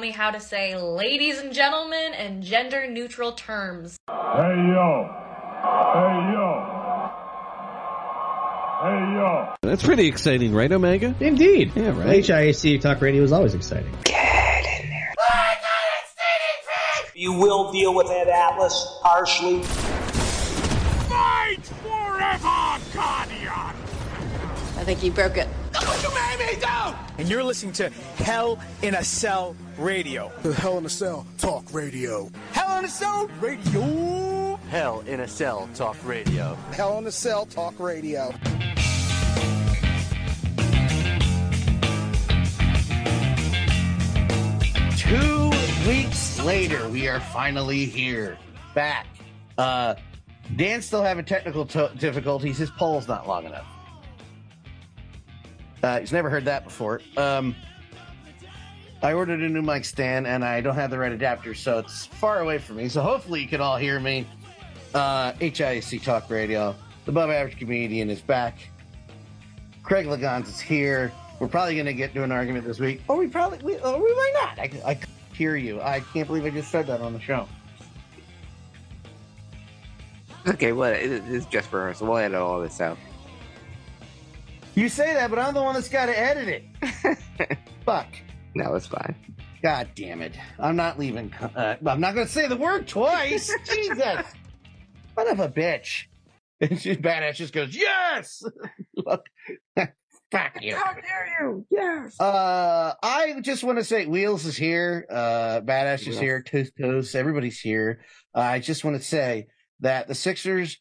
me how to say ladies and gentlemen in gender neutral terms. Hey yo. Hey yo. Hey yo. That's pretty exciting, right, Omega? Indeed. Yeah, right. HIAC Talk Radio is always exciting. Get in there. You will deal with Ed Atlas harshly. Fight forever, Guardian. I think you broke it. And you're listening to Hell in a Cell Radio. The Hell in a Cell Talk Radio. Hell in a Cell Radio. Hell in a Cell Talk Radio. Hell in a Cell Talk Radio. Two weeks later, we are finally here, back. Uh, Dan's still having technical to- difficulties. His poll's not long enough. Uh, he's never heard that before. Um, I ordered a new mic stand, and I don't have the right adapter, so it's far away from me. So hopefully, you can all hear me. Uh, HIC Talk Radio, the above average comedian is back. Craig Lagans is here. We're probably going to get into an argument this week, or we probably, we, or we might not. I, I hear you. I can't believe I just said that on the show. Okay, well, it, it's just for us. We'll edit all this out. You say that, but I'm the one that's got to edit it. Fuck. No, it's fine. God damn it. I'm not leaving. Uh, I'm not going to say the word twice. Jesus. Son of a bitch. And she badass just goes, yes. Look. Fuck you. How dare you? Yes. Uh, I just want to say Wheels is here. Uh, Badass is here. Toast Toast. Everybody's here. Uh, I just want to say that the Sixers,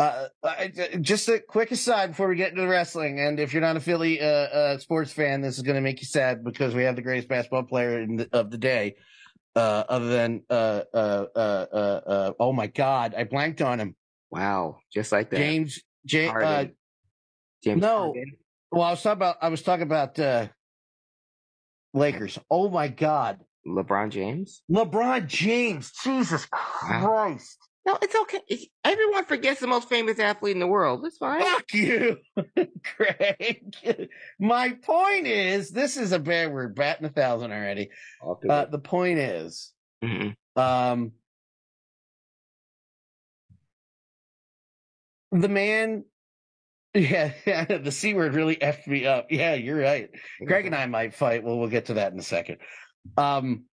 uh, uh, just a quick aside before we get into the wrestling. And if you're not a Philly, uh, uh, sports fan, this is going to make you sad because we have the greatest basketball player in the, of the day. Uh, other than, uh, uh, uh, uh, uh, oh my God, I blanked on him. Wow, just like that. James, J, uh, Harden. James no. Harden. well, I was talking about, I was talking about, uh, Lakers. Oh my God. LeBron James. LeBron James. Jesus Christ. No, it's okay. Everyone forgets the most famous athlete in the world. It's fine. Fuck you, Craig. My point is, this is a bad word. Batting a thousand already. Uh, the point is, Mhm. um, the man, yeah, the C word really effed me up. Yeah, you're right. Greg and I might fight. Well, we'll get to that in a second. Um,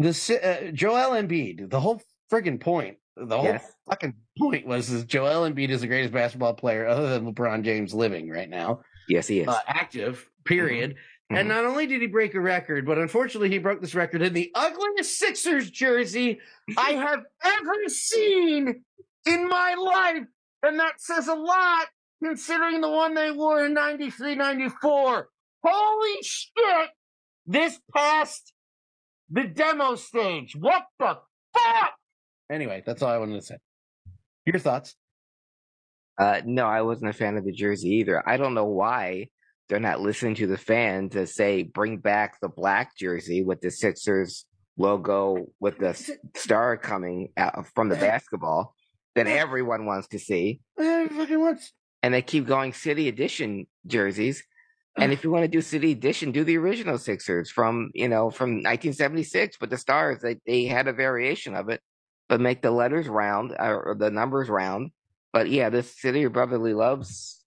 the uh, Joel Embiid, the whole friggin' point, the whole Yes. fucking point was is Joel Embiid is the greatest basketball player other than LeBron James living right now, Yes, he is. uh, active. Period. Mhm. And not only did he break a record, but unfortunately he broke this record in the ugliest Sixers jersey I have ever seen in my life. And that says a lot considering the one they wore in 93 94. Holy shit! This passed the demo stage. What the fuck? Anyway, that's all I wanted to say. Your thoughts? Uh, no, I wasn't a fan of the jersey either. I don't know why they're not listening to the fans to say bring back the black jersey with the Sixers logo with the star coming out from the basketball that everyone wants to see. Fucking what's And they keep going city edition jerseys. And if you want to do city edition, do the original Sixers from, you know, from 1976 with the stars. They, they had a variation of it, but make the letters round or the numbers round. But yeah, this city of brotherly loves.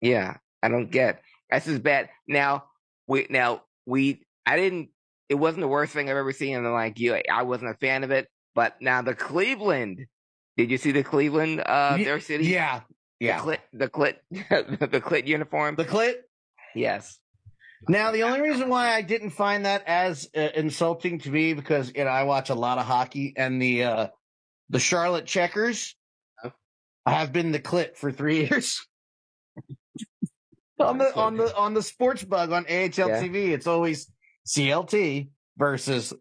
Yeah, I don't get. This is bad. Now we now we I didn't. It wasn't the worst thing I've ever seen. And like you, I wasn't a fan of it. But now the Cleveland. Did you see the Cleveland? Uh, their city. Yeah, yeah. The clit. The clit. the clit uniform. The clit? Yes. Now, the only reason why I didn't find that as uh, insulting to me because you know I watch a lot of hockey and the uh the Charlotte Checkers. I have been the clip for three years. on the on the on the sports bug on AHL Yeah. TV, it's always CLT versus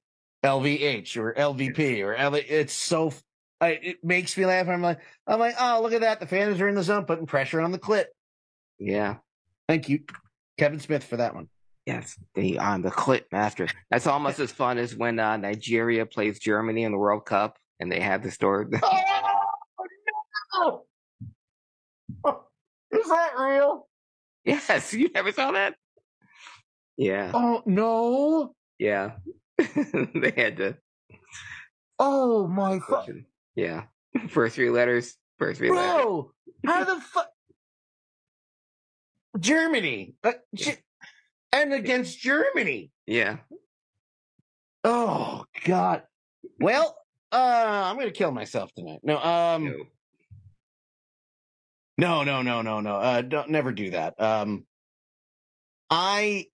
LVH or LVP or L. It's so I, it makes me laugh. I'm like I'm like oh look at that the fans are in the zone putting pressure on the clip. Yeah. Thank you, Kevin Smith, for that one. Yes. The on the clip masters. That's almost as fun as when uh, Nigeria plays Germany in the World Cup and they have the story. Oh no! Is that real? yes. You never saw that? Yeah. Oh no! Yeah. they had to. Oh my fuck, Yeah. First three letters. First three letters. bro! How the fuck? Germany, uh, Ge- and against Germany. Yeah. Oh God. Well, uh, I'm gonna kill myself tonight. No, um, no, no, no, no, no. Uh, don't never do that. Um, I,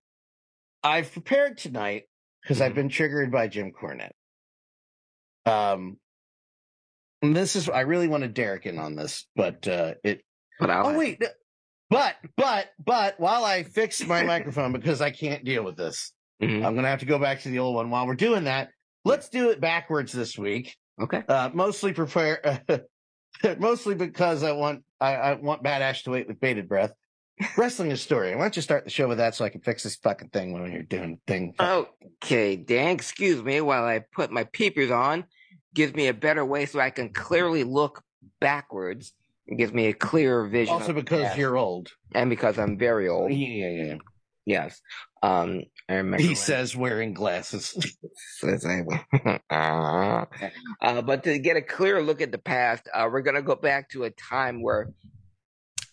I've prepared tonight because I've been triggered by Jim Cornette. Um, this is I really wanted Derek in on this, but uh, it. But I'll oh wait, but but but while I fix my microphone because I can't deal with this, Mhm. I'm gonna have to go back to the old one. While we're doing that, let's do it backwards this week. Okay. Uh, mostly prepare, mostly because I want I, I want Badass to wait with bated breath. Wrestling is story. Why don't you start the show with that so I can fix this fucking thing when you're doing the thing? Okay, Dan, excuse me while I put my peepers on. Gives me a better way so I can clearly look backwards. It gives me a clearer vision. Also because past. you're old. and because I'm very old. Yeah, yeah, yeah. Yes. Um, I remember. He when- says wearing glasses. says I uh, but to get a clear look at the past, uh, we're going to go back to a time where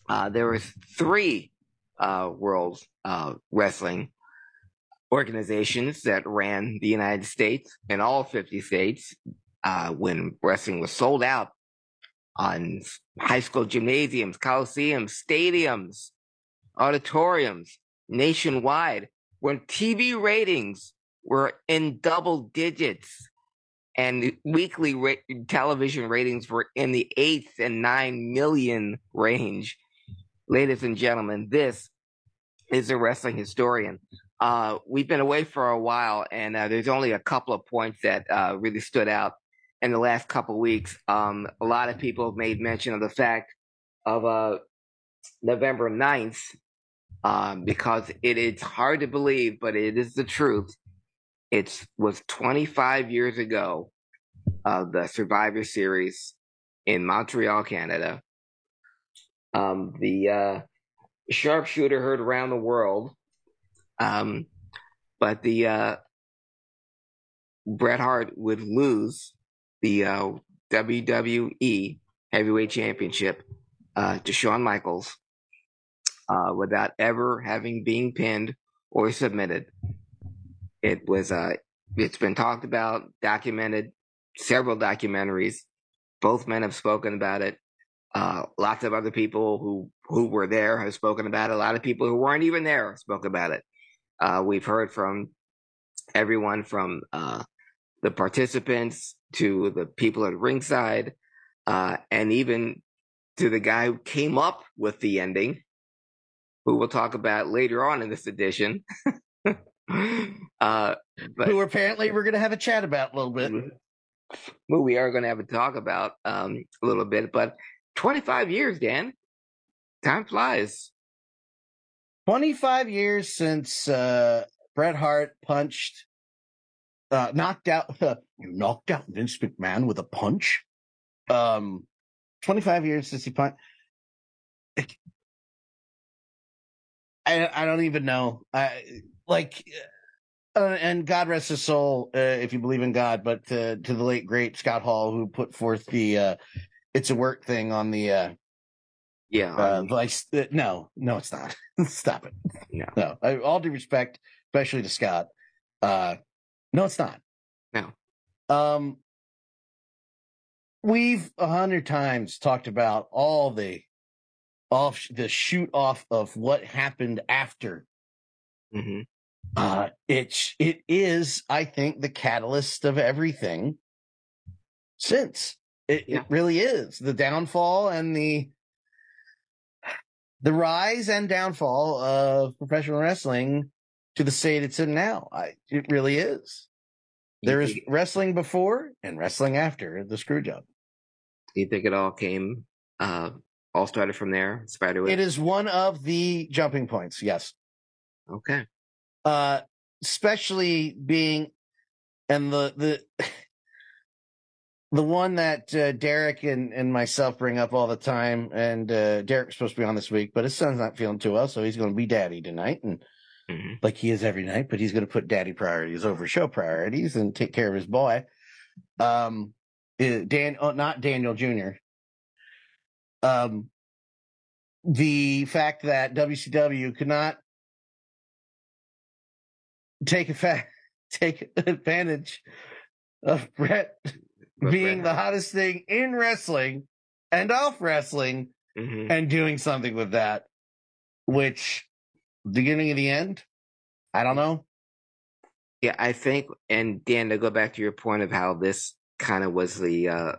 uh, there was three uh, world uh, wrestling organizations that ran the United States in all 50 states uh, when wrestling was sold out on high school gymnasiums, coliseums, stadiums, auditoriums, nationwide, when TV ratings were in double digits and weekly ra- television ratings were in the eighth and nine million range. Ladies and gentlemen, this is a wrestling historian. Uh, we've been away for a while, and uh, there's only a couple of points that uh, really stood out in the last couple weeks. Um, a lot of people made mention of the fact of uh, November 9th, um, because it is hard to believe, but it is the truth. It was 25 years ago of the Survivor Series in Montreal, Canada. Um, the uh, sharpshooter heard around the world, um, but the uh, Bret Hart would lose the uh, WWE Heavyweight Championship uh, to Shawn Michaels uh, without ever having been pinned or submitted. It was uh, it's been talked about, documented, several documentaries. Both men have spoken about it. Uh, lots of other people who who were there have spoken about it. A lot of people who weren't even there spoke about it. Uh, we've heard from everyone from uh, the participants to the people at ringside, uh, and even to the guy who came up with the ending, who we'll talk about later on in this edition. uh, but Who apparently we're going to have a chat about a little bit. who we are going to have a talk about um, a little bit. But 25 years, Dan, time flies. 25 years since uh, Bret Hart punched, uh, knocked out, knocked out Vince McMahon with a punch. Um, 25 years since he punched. I, I don't even know. I like, uh, and God rest his soul, uh, if you believe in God, but uh, to the late great Scott Hall, who put forth the uh, "It's a Work" thing on the uh, Yeah, uh, like uh, no, no, it's not. Stop it. No. no. I, all due respect, especially to Scott. No, it's not. No. Um, we've a hundred times talked about all the off the shoot off of what happened after. mhm. Uh, it's it is, I think, the catalyst of everything since. It, Yeah. it really is the downfall and the the rise and downfall of professional wrestling to the state it's in now. I, it really is. There is wrestling before and wrestling after the screw job. you think it all came, uh, all started from there? Spiderweb. It is one of the jumping points. Yes. okay. uh especially being and the the the one that uh, Derek and and myself bring up all the time and uh Derek's supposed to be on this week but his son's not feeling too well so he's going to be daddy tonight and Mm-hmm. like he is every night, but he's going to put daddy priorities over show priorities and take care of his boy. Um, uh, Dan, oh, not Daniel Jr. Um, the fact that WCW could not take effect, take advantage of Bret being Bret the hottest thing in wrestling and off wrestling Mhm. and doing something with that, which beginning of the end, I don't know. Yeah, I think, and Dan, to go back to your point of how this kind of was the uh,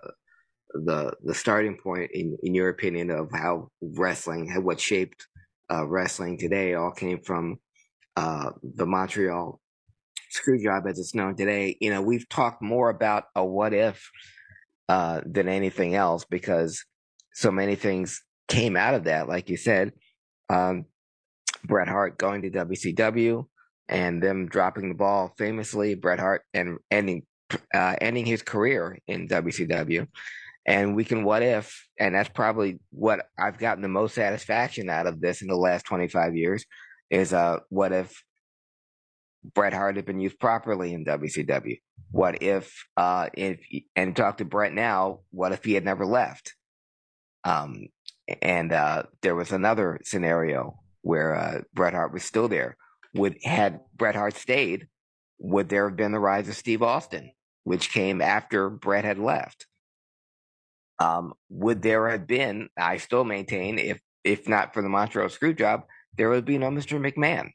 the the starting point in in your opinion of how wrestling, how what shaped uh, wrestling today, all came from uh, the Montreal screw job as it's known today. You know, we've talked more about a what if uh, than anything else because so many things came out of that. Like you said, um, Bret Hart going to WCW and them dropping the ball famously, Bret Hart and ending uh, ending his career in WCW. And we can what if, and that's probably what I've gotten the most satisfaction out of this in the last 25 years is uh what if Bret Hart had been used properly in WCW? What if uh if and talk to Bret now, what if he had never left? Um and uh there was another scenario where uh Bret Hart was still there. Would had Bret Hart stayed, would there have been the rise of Steve Austin, which came after Bret had left? Um, would there have been, I still maintain, if if not for the Montreal screw job, there would be no Mr. McMahon.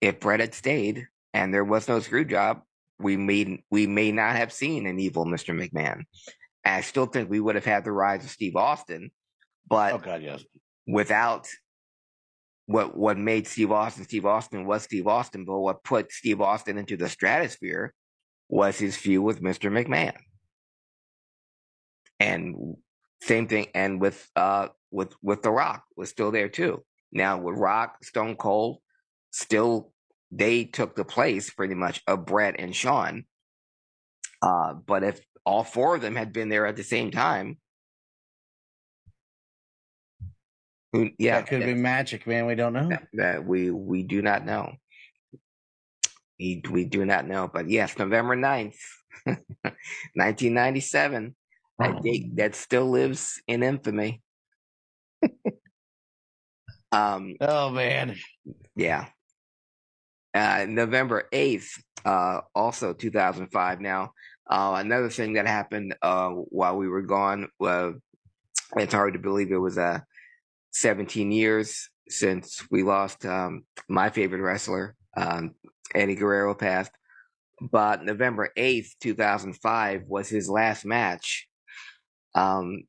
If Bret had stayed and there was no screw job, we may we may not have seen an evil Mr. McMahon. And I still think we would have had the rise of Steve Austin, but Oh God, yes. without what what made Steve Austin Steve Austin was Steve Austin, but what put Steve Austin into the stratosphere was his feud with Mr. McMahon. And same thing and with uh with with The Rock was still there too. Now with Rock, Stone Cold, still they took the place pretty much of Bret and Shawn. Uh but if all four of them had been there at the same time, who, yeah, that could have been magic, man. We don't know. that, that we we do not know. We, we do not know, but yes, November 9th, 1997. That date that still lives in infamy. um, Oh man, yeah. Uh, November 8th, uh, also 2005. Now, uh, another thing that happened, uh, while we were gone, uh, it's hard to believe it was, uh, 17 years since we lost, um, my favorite wrestler, um, Eddie Guerrero passed. But November 8th, 2005 was his last match, um,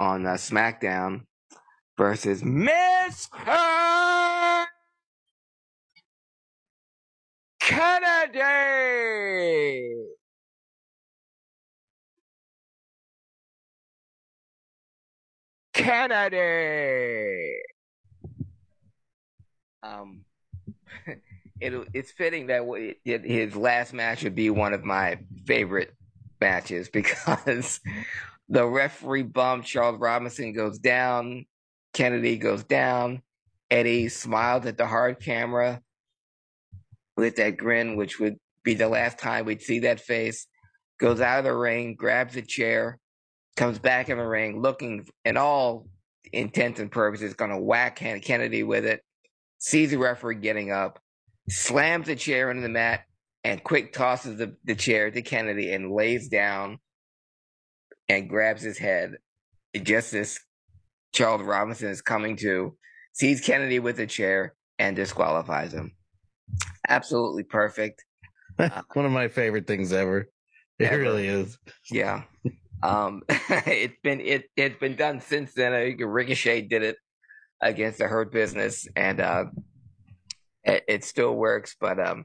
on uh, SmackDown versus Mr. Kennedy. Kennedy. Um, it, it's fitting that it, his last match would be one of my favorite matches because the referee bump, Charles Robinson goes down, Kennedy goes down, Eddie smiles at the hard camera with that grin, which would be the last time we'd see that face, goes out of the ring, grabs a chair, comes back in the ring, looking in all intents and purposes, going to whack Kennedy with it, sees the referee getting up, slams the chair into the mat, and quick tosses the, the chair to Kennedy and lays down and grabs his head. Just as Charles Robinson is coming to, sees Kennedy with the chair and disqualifies him. Absolutely perfect. one of my favorite things ever. It Ever. really is. Yeah. Um, it's been it it's been done since then. I think Ricochet did it against the Hurt Business, and uh, it, it still works. But um,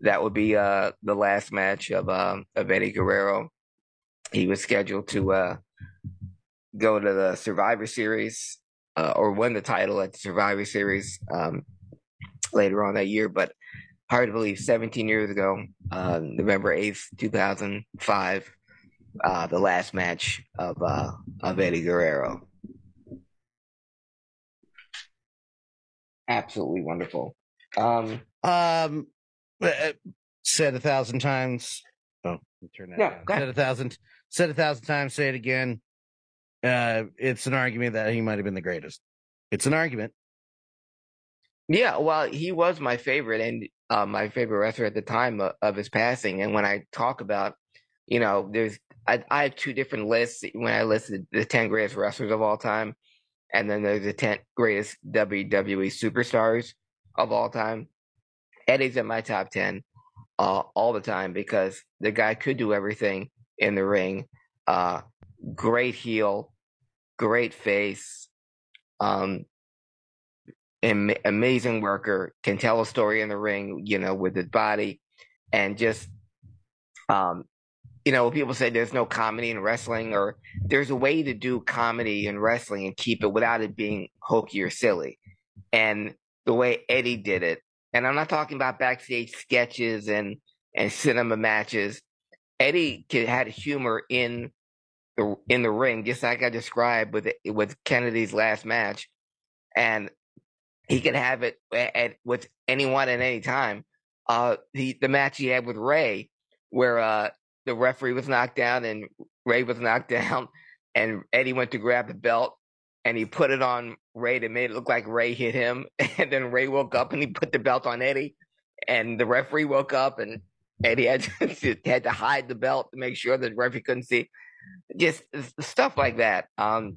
that would be uh the last match of um of Eddie Guerrero. He was scheduled to uh go to the Survivor Series uh, or win the title at the Survivor Series um later on that year, but hard to believe 17 years ago, uh, November 8th, 2005 uh, the last match of uh, of Eddie Guerrero. Absolutely wonderful. Um, Um, uh, said a thousand times. Oh, let turn that No, down. Said a thousand. Said a thousand times. Say it again. Uh, it's an argument that he might have been the greatest. It's an argument. Yeah, well, he was my favorite and uh, my favorite wrestler at the time of, of his passing. And when I talk about, you know, there's I, I have two different lists when I listed the ten greatest wrestlers of all time, and then there's the ten greatest WWE superstars of all time. Eddie's in my top ten uh, all the time because the guy could do everything in the ring. Uh, great heel, great face. Um, am- amazing worker, can tell a story in the ring, you know, with his body, and just, um, you know, people say there's no comedy in wrestling, or there's a way to do comedy in wrestling and keep it without it being hokey or silly. And the way Eddie did it, and I'm not talking about backstage sketches and and cinema matches. Eddie had humor in the in the ring, just like I described with with Kennedy's last match, and he could have it at, at with anyone at any time. Uh, the the match he had with Ray, where uh the referee was knocked down and Ray was knocked down, and Eddie went to grab the belt and he put it on Ray to make it look like Ray hit him, and then Ray woke up and he put the belt on Eddie, and the referee woke up and Eddie had to, had to hide the belt to make sure that the referee couldn't see, just stuff like that. Um,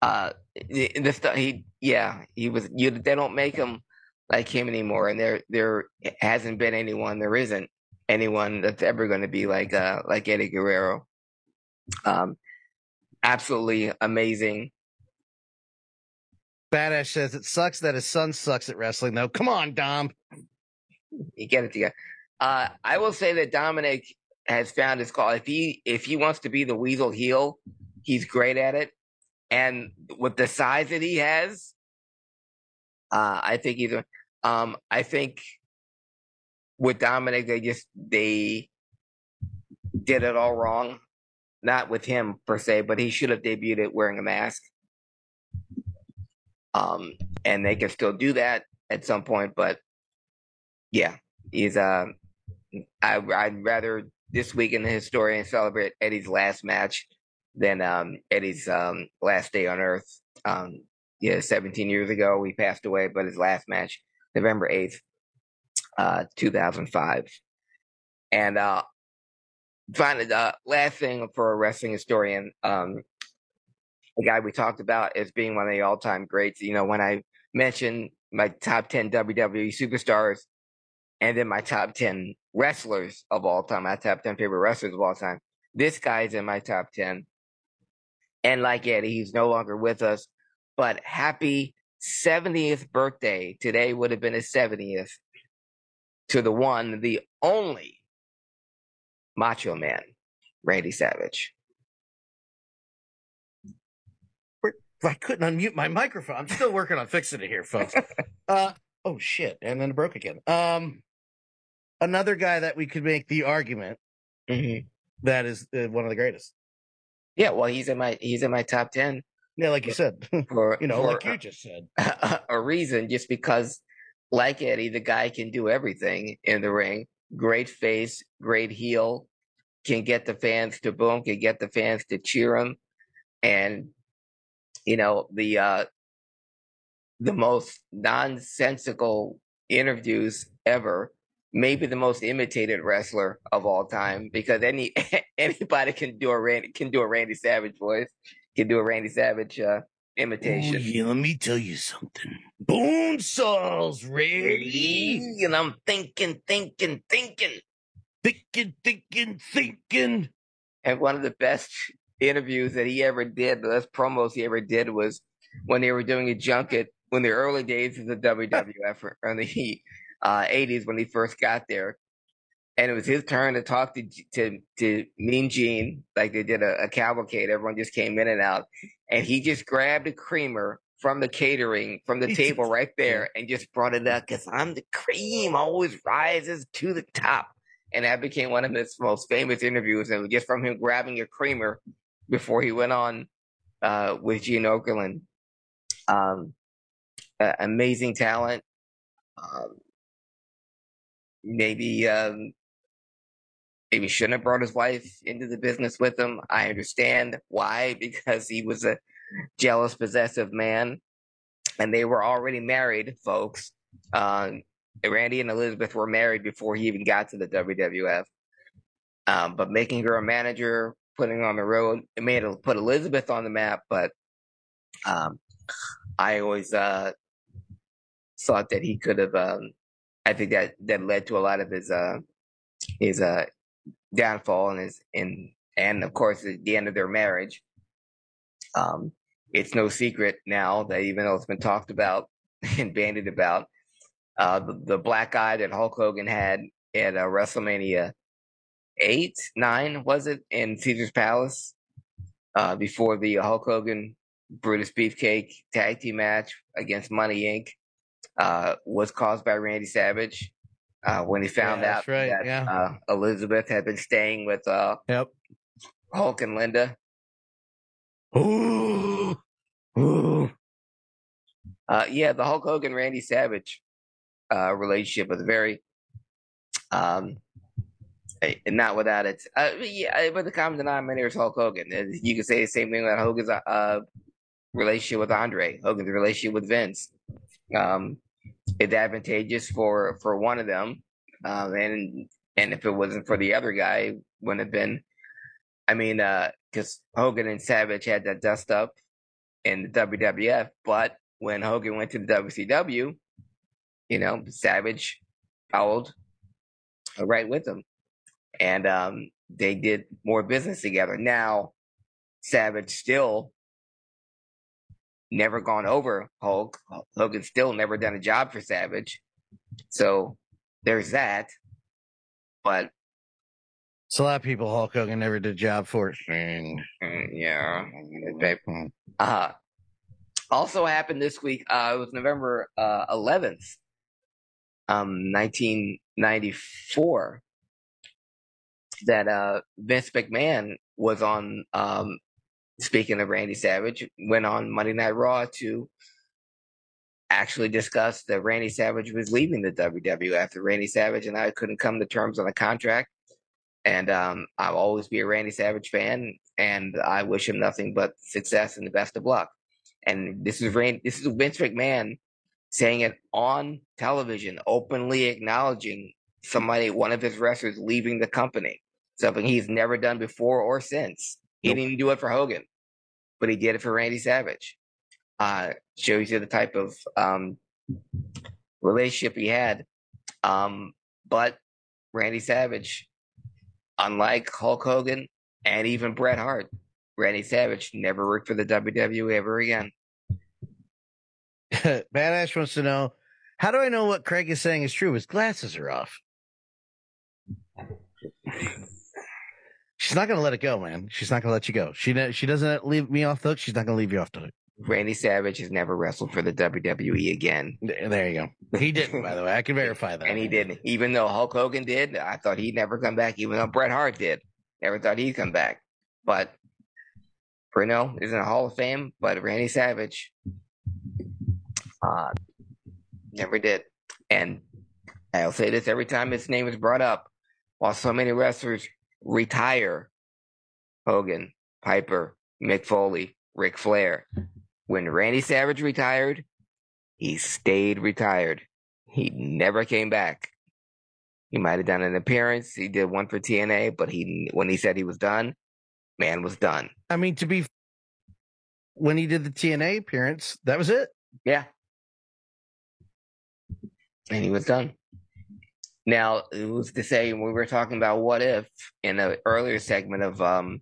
uh, the, the stuff he yeah he was you they don't make him like him anymore, and there there hasn't been anyone there isn't anyone that's ever going to be like uh like Eddie Guerrero. Um, absolutely amazing. Badass says it sucks that his son sucks at wrestling, though. Come on, Dom. You get it together. Uh, I will say that Dominic has found his call. If he if he wants to be the weasel heel, he's great at it. And with the size that he has, uh, I think he's. Um, I think with Dominic, they just they did it all wrong. Not with him per se, but he should have debuted it wearing a mask. Um, and they can still do that at some point, but yeah, he's uh I, I'd rather this week in the historian celebrate Eddie's last match than um, Eddie's um, last day on Earth. Um, yeah, 17 years ago he passed away, but his last match, November 8th, uh, 2005. And uh, finally, the last thing for a wrestling historian, um, the guy we talked about as being one of the all-time greats. You know, when I mentioned my top 10 WWE superstars, and then my top 10 wrestlers of all time, my top 10 favorite wrestlers of all time. This guy's in my top 10. And like Eddie, he's no longer with us, but happy 70th birthday. Today would have been his 70th to the one, the only Macho Man, Randy Savage. I couldn't unmute my microphone. I'm still working on fixing it here, folks. uh, oh shit! And then it broke again. Um, another guy that we could make the argument Mhm. that is uh, one of the greatest. Yeah, well, he's in my he's in my top 10 Yeah, like you said, for you know, for, like you just said. a reason just because like Eddie, the guy can do everything in the ring. Great face, great heel, can get the fans to boom, can get the fans to cheer him. And, you know, the, uh, the most nonsensical interviews ever, maybe the most imitated wrestler of all time because any, anybody can do a Randy, can do a Randy Savage voice, can do a Randy Savage, uh, imitation. Oh, yeah, let me tell you something. Bone saws ready. And I'm thinking, thinking, thinking. Thinking, thinking, thinking. And one of the best interviews that he ever did, the best promos he ever did was when they were doing a junket when the early days of the WWF or in the uh, 80s when he first got there. And it was his turn to talk to to to Mean Gene, like they did a, a cavalcade. Everyone just came in and out, and he just grabbed a creamer from the catering from the table right there and just brought it up because I'm the cream always rises to the top. And that became one of his most famous interviews, and it was just from him grabbing a creamer before he went on uh, with Gene Okerlund. Um, uh, amazing talent, Um, maybe um, maybe shouldn't have brought his wife into the business with him. I understand why because he was a jealous, possessive man, and they were already married, folks. Um, Randy and Elizabeth were married before he even got to the WWF. Um, but making her a manager, putting her on the road, it made it put Elizabeth on the map. But um, I always uh, thought that he could have. Um, I think that that led to a lot of his uh, his uh, downfall and his and and of course at the end of their marriage. Um, it's no secret now that even though it's been talked about and bandied about, uh, the, the black eye that Hulk Hogan had at uh, WrestleMania eight, nine, was it, in Caesar's Palace uh, before the Hulk Hogan Brutus Beefcake tag team match against Money Inc. Uh, was caused by Randy Savage uh, when he found Yeah, out right, that yeah. uh, Elizabeth had been staying with uh, Yep. Hulk and Linda. Ooh. Ooh. Uh, yeah, the Hulk Hogan Randy Savage uh, relationship was very, um, eh, not without its, uh, yeah, but the common denominator is Hulk Hogan. You could say the same thing about Hogan's uh, relationship with Andre, Hogan's relationship with Vince. Um, it's advantageous for for one of them, um, and and if it wasn't for the other guy, it wouldn't have been. I mean, because Hogan and Savage had that dust up in the WWF, but when Hogan went to the WCW, you know, Savage followed right with him, and um, they did more business together. Now, Savage still never gone over Hulk. Hogan still never done a job for Savage, so there's that. But it's a lot of people Hulk Hogan never did a job for. Mm, yeah. Uh, also happened this week. Uh, it was November uh, 11th, um, 1994, that uh, Vince McMahon was on. Um, speaking of Randy Savage, went on Monday Night Raw to actually discuss that Randy Savage was leaving the WWF. After Randy Savage and I couldn't come to terms on a contract, and um, I'll always be a Randy Savage fan, and I wish him nothing but success and the best of luck. And this is Randy, this is Vince McMahon saying it on television, openly acknowledging somebody, one of his wrestlers, leaving the company. Something he's never done before or since. He didn't even do it for Hogan, but he did it for Randy Savage. Uh, shows you the type of um, relationship he had. Um, but Randy Savage, unlike Hulk Hogan and even Bret Hart, Randy Savage never worked for the WWE ever again. Badass wants to know how do I know what Craig is saying is true? His glasses are off. She's not going to let it go, man. She's not going to let you go. She she doesn't leave me off the hook. She's not going to leave you off the hook. Randy Savage has never wrestled for the WWE again. There you go. He didn't, by the way. I can verify that. And he didn't. Even though Hulk Hogan did, I thought he'd never come back. Even though Bret Hart did, never thought he'd come back. But Bruno is in the Hall of Fame, but Randy Savage, uh, never did. And I'll say this every time his name is brought up. While so many wrestlers retire, Hogan, Piper, Mick Foley, Ric Flair, mm-hmm. when Randy Savage retired, he stayed retired. He never came back. He might have done an appearance. He did one for TNA, but he when he said he was done, man was done. I mean, to be when he did the TNA appearance, that was it. Yeah. And he was done. Now, it was to say, we were talking about what if in an earlier segment of um,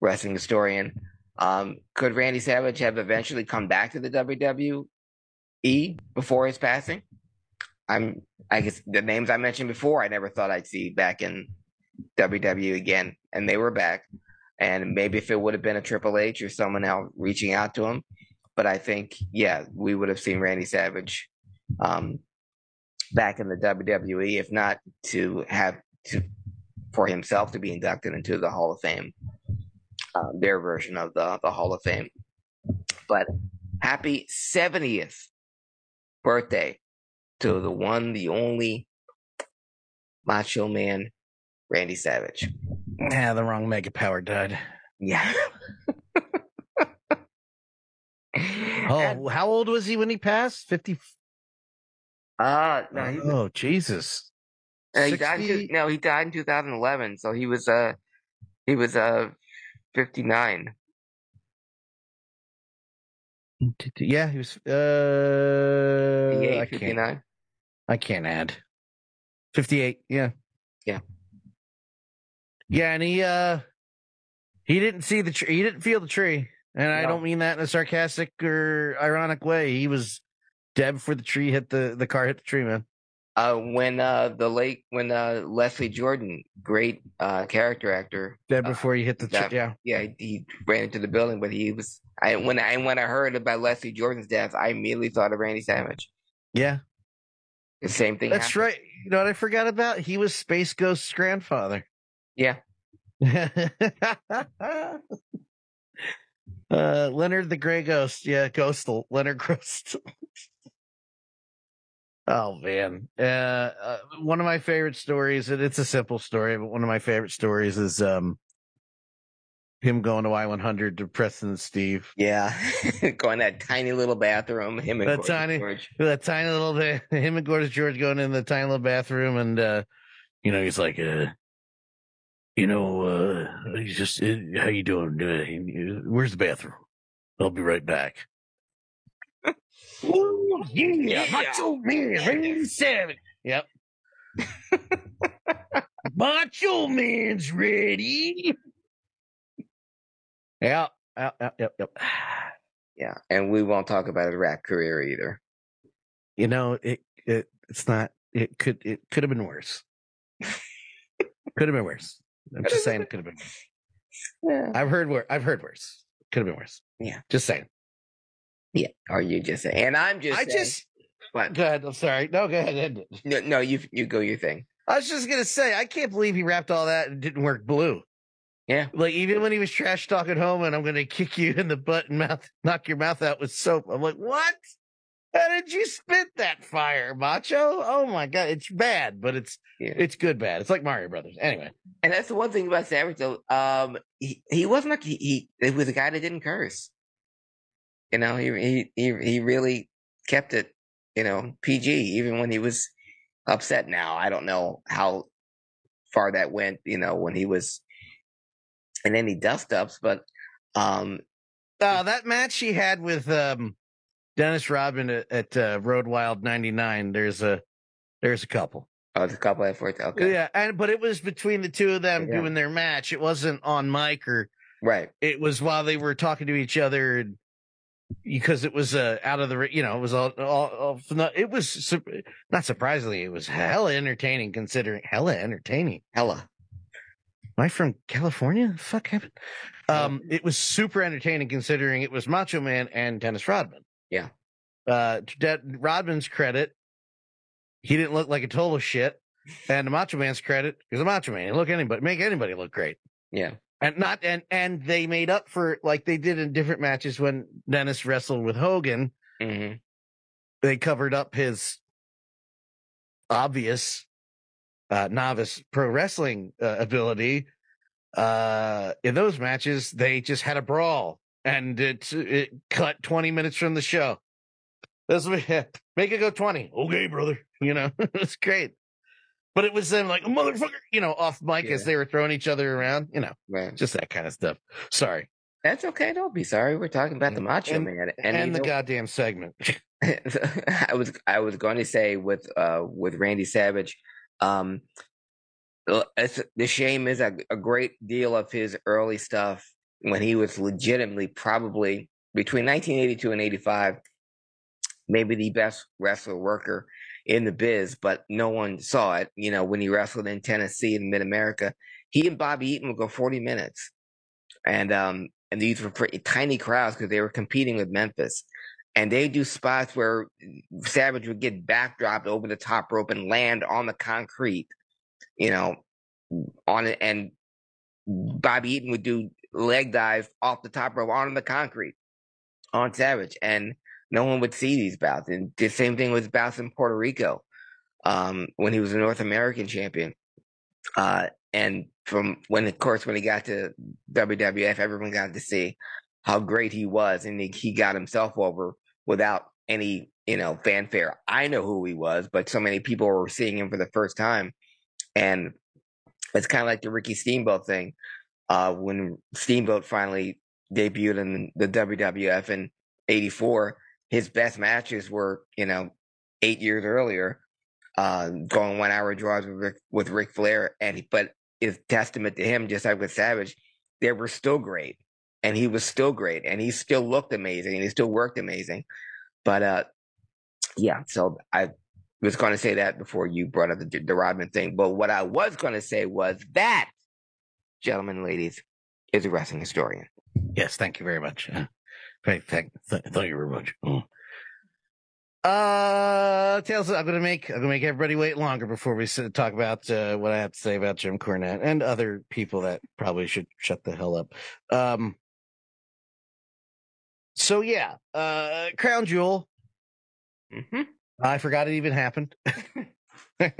Wrestling Historian, um, could Randy Savage have eventually come back to the WWE before his passing? I'm, I guess the names I mentioned before, I never thought I'd see back in WWE again, and they were back. And maybe if it would have been a Triple H or someone else reaching out to him, but I think, yeah, we would have seen Randy Savage um, back in the WWE, if not to have to for himself to be inducted into the Hall of Fame, uh, their version of the the Hall of Fame. But happy 70th birthday to the one, the only Macho Man, Randy Savage. Yeah, the wrong mega power died. Yeah. Oh, how old was he when he passed? 50. Uh, no, Oh, Jesus. uh, he died. In, no, he died in 2011. So he was uh, he was uh, 59. Yeah, he was. Uh, 58, I can't. I can't add. 58. Yeah. Yeah. Yeah, and he uh he didn't see the tree. He didn't feel the tree, and I don't mean that in a sarcastic or ironic way. He was dead before the tree hit the the car hit the tree, man. Uh, when uh, the late when uh, Leslie Jordan, great uh, character actor, Dead uh, before he hit the that- tree. Yeah. yeah, he, ran into the building, but he was. I when I when I heard about Leslie Jordan's death, I immediately thought of Randy Savage. Yeah. The same thing. That's happened. right. You know what I forgot about? He was Space Ghost's grandfather. Yeah. uh, Leonard the Gray Ghost. Yeah, Ghostal. Leonard Ghost. Oh man. Uh, uh, one of my favorite stories, and it's a simple story, but one of my favorite stories is um him going to Y one hundred to Preston and Steve. Yeah, going that tiny little bathroom. Him and That Gorgeous tiny- George. That tiny little him and Gorgeous George going in the tiny little bathroom, and uh, you know, he's like, uh, you know, uh, he's just, uh, how you doing? Uh, where's the bathroom? I'll be right back. Ooh, yeah, Macho Man, Randy Savage. Yep. Macho Man's ready. Yeah, yep, yep, yep, yep. Yeah, and we won't talk about his rap career either. You know, it, it it's not. It could it could have been worse. could have been worse. I'm just saying it could have been. Worse. Yeah. I've heard worse. I've heard worse. Could have been worse. Yeah. Just saying. Yeah. Or you just say, and I'm just. I saying- just. What? Go ahead. I'm sorry. No, go ahead. end it. No, no, you you go your thing. I was just gonna say I can't believe he wrapped all that and didn't work blue. Yeah. Like even when he was trash talking home and I'm gonna kick you in the butt and mouth, knock your mouth out with soap. I'm like, what? How did you spit that fire, Macho? Oh my god, it's bad, but it's Yeah. it's good bad. It's like Mario Brothers. Anyway. And that's the one thing about Savage, though. Um, he, he wasn't like he, he it was a guy that didn't curse. You know, he he he he really kept it, you know, PG even when he was upset. Now I don't know how far that went. You know, when he was in any dust ups, but um, Uh, that match he had with um, Dennis Rodman at, at uh, Road Wild '99. There's a there's a couple. oh, the couple of efforts. Okay, Yeah, and but it was between the two of them Yeah. doing their match. It wasn't on mic or right. it was while they were talking to each other and because it was uh, out of the you know it was all, all, all it was not surprisingly it was hella entertaining considering hella entertaining. Hella. am i from california? The fuck happened um it was super entertaining considering it was macho man and dennis rodman. Yeah. uh to rodman's credit he didn't look like a total shit and the macho man's credit is a macho man. He look anybody make anybody look great. Yeah. And not and and they made up for like they did in different matches when Dennis wrestled with Hogan. hmm They covered up his obvious uh, novice pro wrestling uh, ability. Uh, in those matches, they just had a brawl, and it it cut twenty minutes from the show. What make it go twenty. Okay, brother. You know it's great. But it was them like motherfucker, you know, off mic as they were throwing each other around. You know, Right. just that kind of stuff. Sorry. That's okay. Don't be sorry. We're talking about the Macho And- Man and, you the know- goddamn segment. I was I was going to say with uh with Randy Savage, um, it's, the shame is a, a great deal of his early stuff when he was legitimately probably between 1982 and 85, maybe the best wrestler worker in the biz, but no one saw it. You know when he wrestled in Tennessee and Mid America, he and Bobby Eaton would go 40 minutes, and um and these were pretty tiny crowds because they were competing with Memphis. And they do spots where Savage would get backdropped over the top rope and land on the concrete, you know, on it, and Bobby Eaton would do leg dive off the top rope onto the concrete on Savage, and no one would see these bouts. And the same thing with bouts in Puerto Rico um, when he was a North American champion. Uh, and from when, of course, when he got to WWF, everyone got to see how great he was, and he, he got himself over without any, you know, fanfare. I know who he was, but so many people were seeing him for the first time, and it's kind of like the Ricky Steamboat thing. Uh, when Steamboat finally debuted in the WWF in '84, his best matches were, you know, eight years earlier, uh, going one hour draws with Ric, with Ric Flair, and but is testament to him, just like with Savage, they were still great, and he was still great, and he still looked amazing, and he still worked amazing. But uh, yeah, so I was going to say that before you brought up the, the Rodman thing. But what I was going to say was that, gentlemen ladies, is a wrestling historian. Yes, thank you very much. Uh, thank, thank, thank you very much. Mm. Uh, Tails, I'm gonna make I'm gonna make everybody wait longer before we talk about uh, what I have to say about Jim Cornette and other people that probably should shut the hell up. Um, so yeah, uh, Crown Jewel. Mm-hmm. I forgot it even happened. Can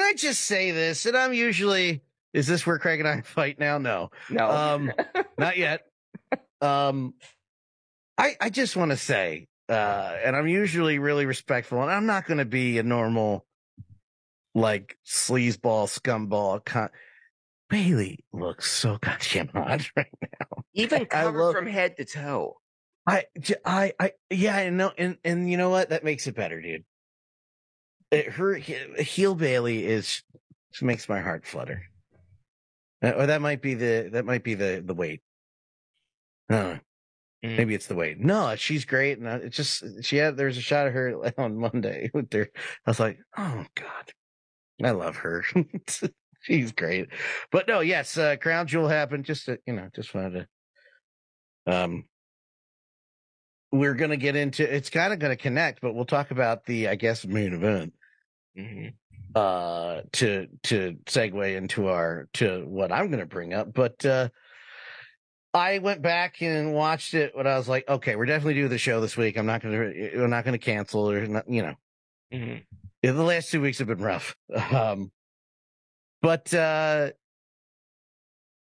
I just say this? And I'm usually is this where Craig and I fight now? No, No, um, not yet. Um, I I just want to say, uh, and I'm usually really respectful, and I'm not going to be a normal like sleazeball scumball. Con- Bayley looks so goddamn hot right now. even covered love- from head to toe. I, I, I, yeah, I know, and and you know what? That makes it better, dude. It, her he- heel Bayley is makes my heart flutter. Or that might be the that might be the the weight. Uh, Mm. maybe it's the weight. No, she's great, and uh, it's just she had. There's a shot of her on Monday with her. I was like, oh god, I love her. she's great. But no, yes, uh, Crown Jewel happened. Just to, you know, just wanted to. Um, we're gonna get into. It's kind of gonna connect, but we'll talk about the, I guess, main event Mhm. uh to to segue into our to what I'm going to bring up but uh I went back and watched it when I was like okay we're definitely doing the show this week I'm not going to we're not going to cancel or not, you know Mhm. yeah, the last 2 weeks have been rough um but uh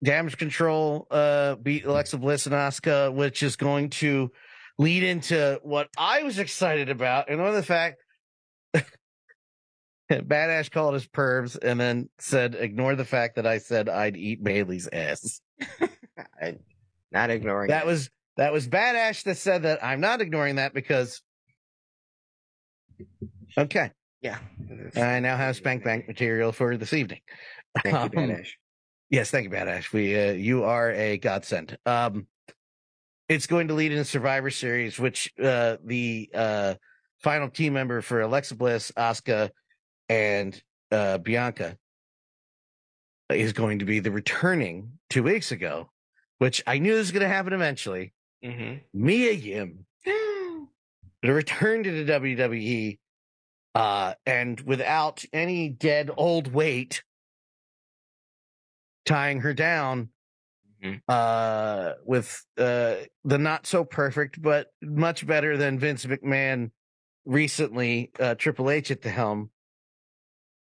Damage Control uh beat Alexa Bliss and Asuka which is going to lead into what I was excited about and one the fact that Badass called us pervs and then said, ignore the fact that I said I'd eat Bayley's ass. I, not ignoring That it. was, that was Badass that said that. I'm not ignoring that because, okay. yeah. I now have Spank Bank material for this evening. Thank you, Um, Badass. Yes, thank you, Badass. We, uh, you are a godsend. Um, it's going to lead into Survivor Series, which, uh, the, uh, final team member for Alexa Bliss, Asuka, and, uh, Bianca is going to be the returning two weeks ago, which I knew was going to happen eventually. hmm Mia Yim to return to the WWE, uh, and without any dead old weight tying her down, Mhm. uh, with, uh, the not so perfect, but much better than Vince McMahon recently, uh, Triple H at the helm.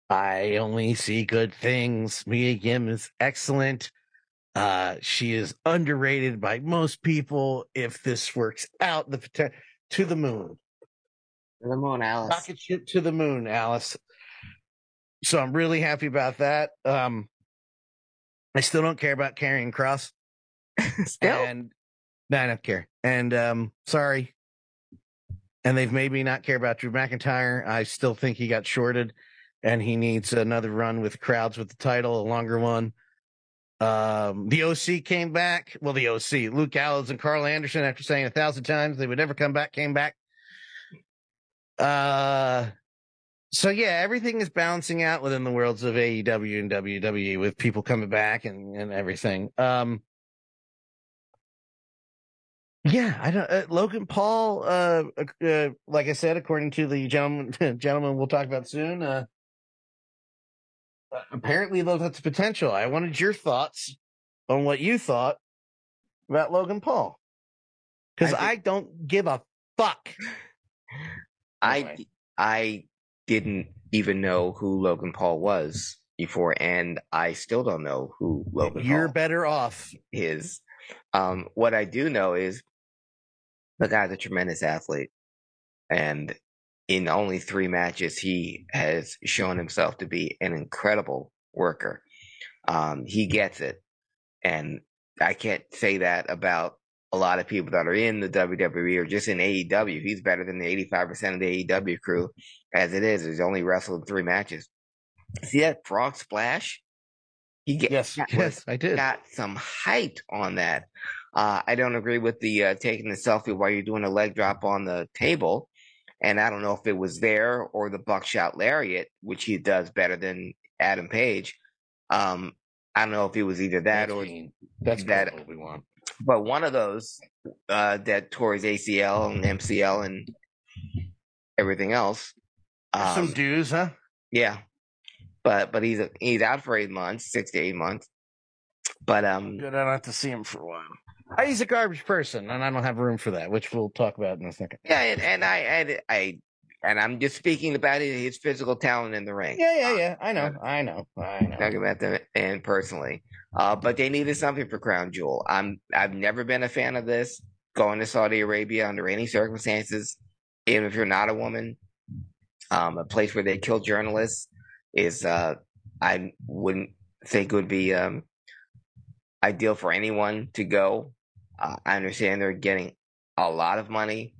I only see good things. Mia Yim is excellent. Uh, she is underrated by most people. If this works out, the poten- to the moon, The Moon Alice. rocket ship to the moon, Alice. So I'm really happy about that. Um, I still don't care about Karrion Kross. Still. And no, I don't care. And um, sorry. And they've made me not care about Drew McIntyre. I still think he got shorted, and he needs another run with crowds with the title, a longer one. Um, the OC came back. Well, the OC, Luke Gallows and Karl Anderson, after saying a thousand times they would never come back, came back. Uh, so yeah, everything is balancing out within the worlds of AEW and WWE with people coming back and, and everything. Um, yeah, I don't, uh, Logan Paul, uh, uh, like I said, according to the gentleman, gentleman we'll talk about soon, uh, uh, apparently though, at the potential. I wanted your thoughts on what you thought about Logan Paul. Cause I I, don't give a fuck? I Anyway. I didn't even know who Logan Paul was before, and I still don't know who Logan You're Paul better off. is. Um, what I do know is the guy's a tremendous athlete, and in only three matches, he has shown himself to be an incredible worker. Um, he gets it, and I can't say that about a lot of people that are in the WWE or just in AEW. He's better than the 85% of the AEW crew as it is. He's only wrestled in three matches. See that frog splash? He get, Yes, got- yes, I did. got some hype on that. Uh, I don't agree with the uh, taking the selfie while you're doing a leg drop on the table. And I don't know if it was there or the buckshot lariat, which he does better than Adam Page. Um, I don't know if it was either that That's or mean. That's that- what we want. but one of those uh, that tore his ACL and MCL and everything else. Some Um, dues, huh? yeah, but but he's he's out for eight months, six to eight months. But um, Good. I don't have to see him for a while. He's a garbage person, and I don't have room for that, which we'll talk about in a second. yeah, and, and I, I I and I'm just speaking about his, his physical talent in the ring. Yeah, yeah, yeah. I know. I know. I know. talking about them and personally. Uh, but they needed something for Crown Jewel. I'm I've never been a fan of this going to Saudi Arabia under any circumstances, even if you're not a woman. Um, a place where they kill journalists is uh, I wouldn't think would be um, ideal for anyone to go. Uh, I understand they're getting a lot of money.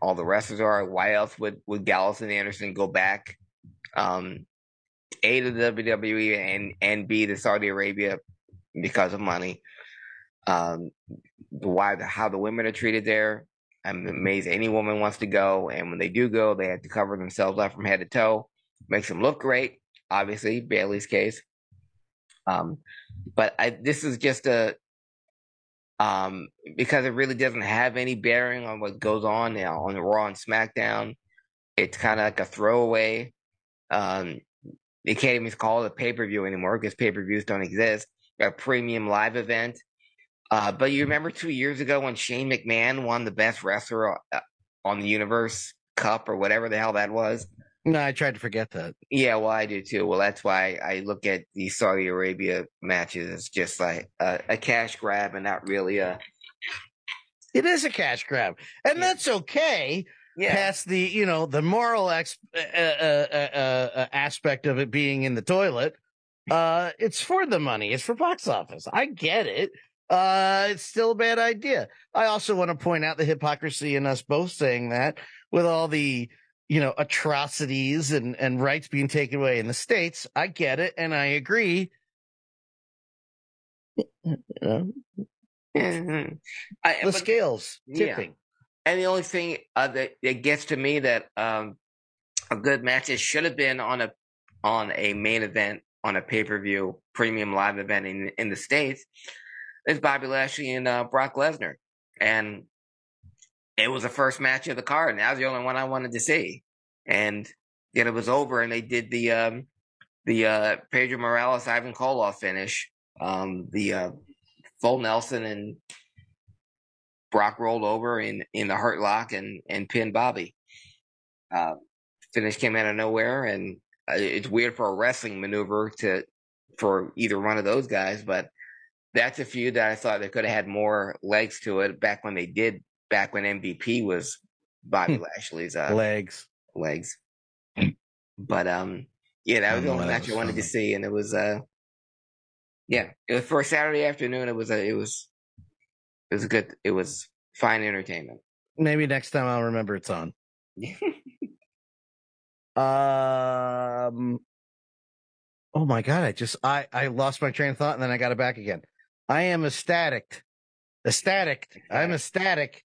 All the wrestlers are. Why else would would Gallows and Anderson go back? Um, a to the WWE and and B to Saudi Arabia because of money. Um, why the, how the women are treated there. I'm amazed any woman wants to go, and when they do go, they have to cover themselves up from head to toe. Makes them look great, obviously Bayley's case. Um, but I, this is just a um because it really doesn't have any bearing on what goes on now on Raw and SmackDown. It's kind of like a throwaway. Um, they can't even call it a pay per view anymore because pay per views don't exist. A premium live event. Uh, but you remember two years ago when Shane McMahon won the best wrestler uh, on the Universe Cup or whatever the hell that was? No, I tried to forget that. Yeah, well, I do too. Well, that's why I look at the Saudi Arabia matches as just like a, a cash grab and not really a. It is a cash grab, and Yeah. that's okay. Yeah. Past the you know the moral ex- uh, uh, uh, uh, aspect of it being in the toilet, uh, it's for the money. It's for box office. I get it. Uh, it's still a bad idea. I also want to point out the hypocrisy in us both saying that with all the, you know, atrocities and, and rights being taken away in the States. I get it. And I agree. Mhm. I, the scales Yeah. tipping. And the only thing uh, that, that gets to me that um, a good match is should have been on a on a main event on a pay per view premium live event in in the states is Bobby Lashley and uh, Brock Lesnar, and it was the first match of the card, and that was the only one I wanted to see. And then it was over, and they did the um, the uh, Pedro Morales Ivan Koloff finish, um, the uh, full Nelson and Brock rolled over in, in the hurt lock and, and pinned Bobby. Uh, finish came out of nowhere, and uh, it's weird for a wrestling maneuver to for either one of those guys, but that's a feud that I thought they could have had more legs to it back when they did, back when MVP was Bobby Lashley's uh, Legs. legs. But um, yeah, that was the only match I wanted to see, and it was uh, yeah, it was for a Saturday afternoon. It was a, it was, it was good, it was fine entertainment. Maybe next time I'll remember it's on. Um. Oh my god! I just I I lost my train of thought and then I got it back again. I am ecstatic, ecstatic. I'm ecstatic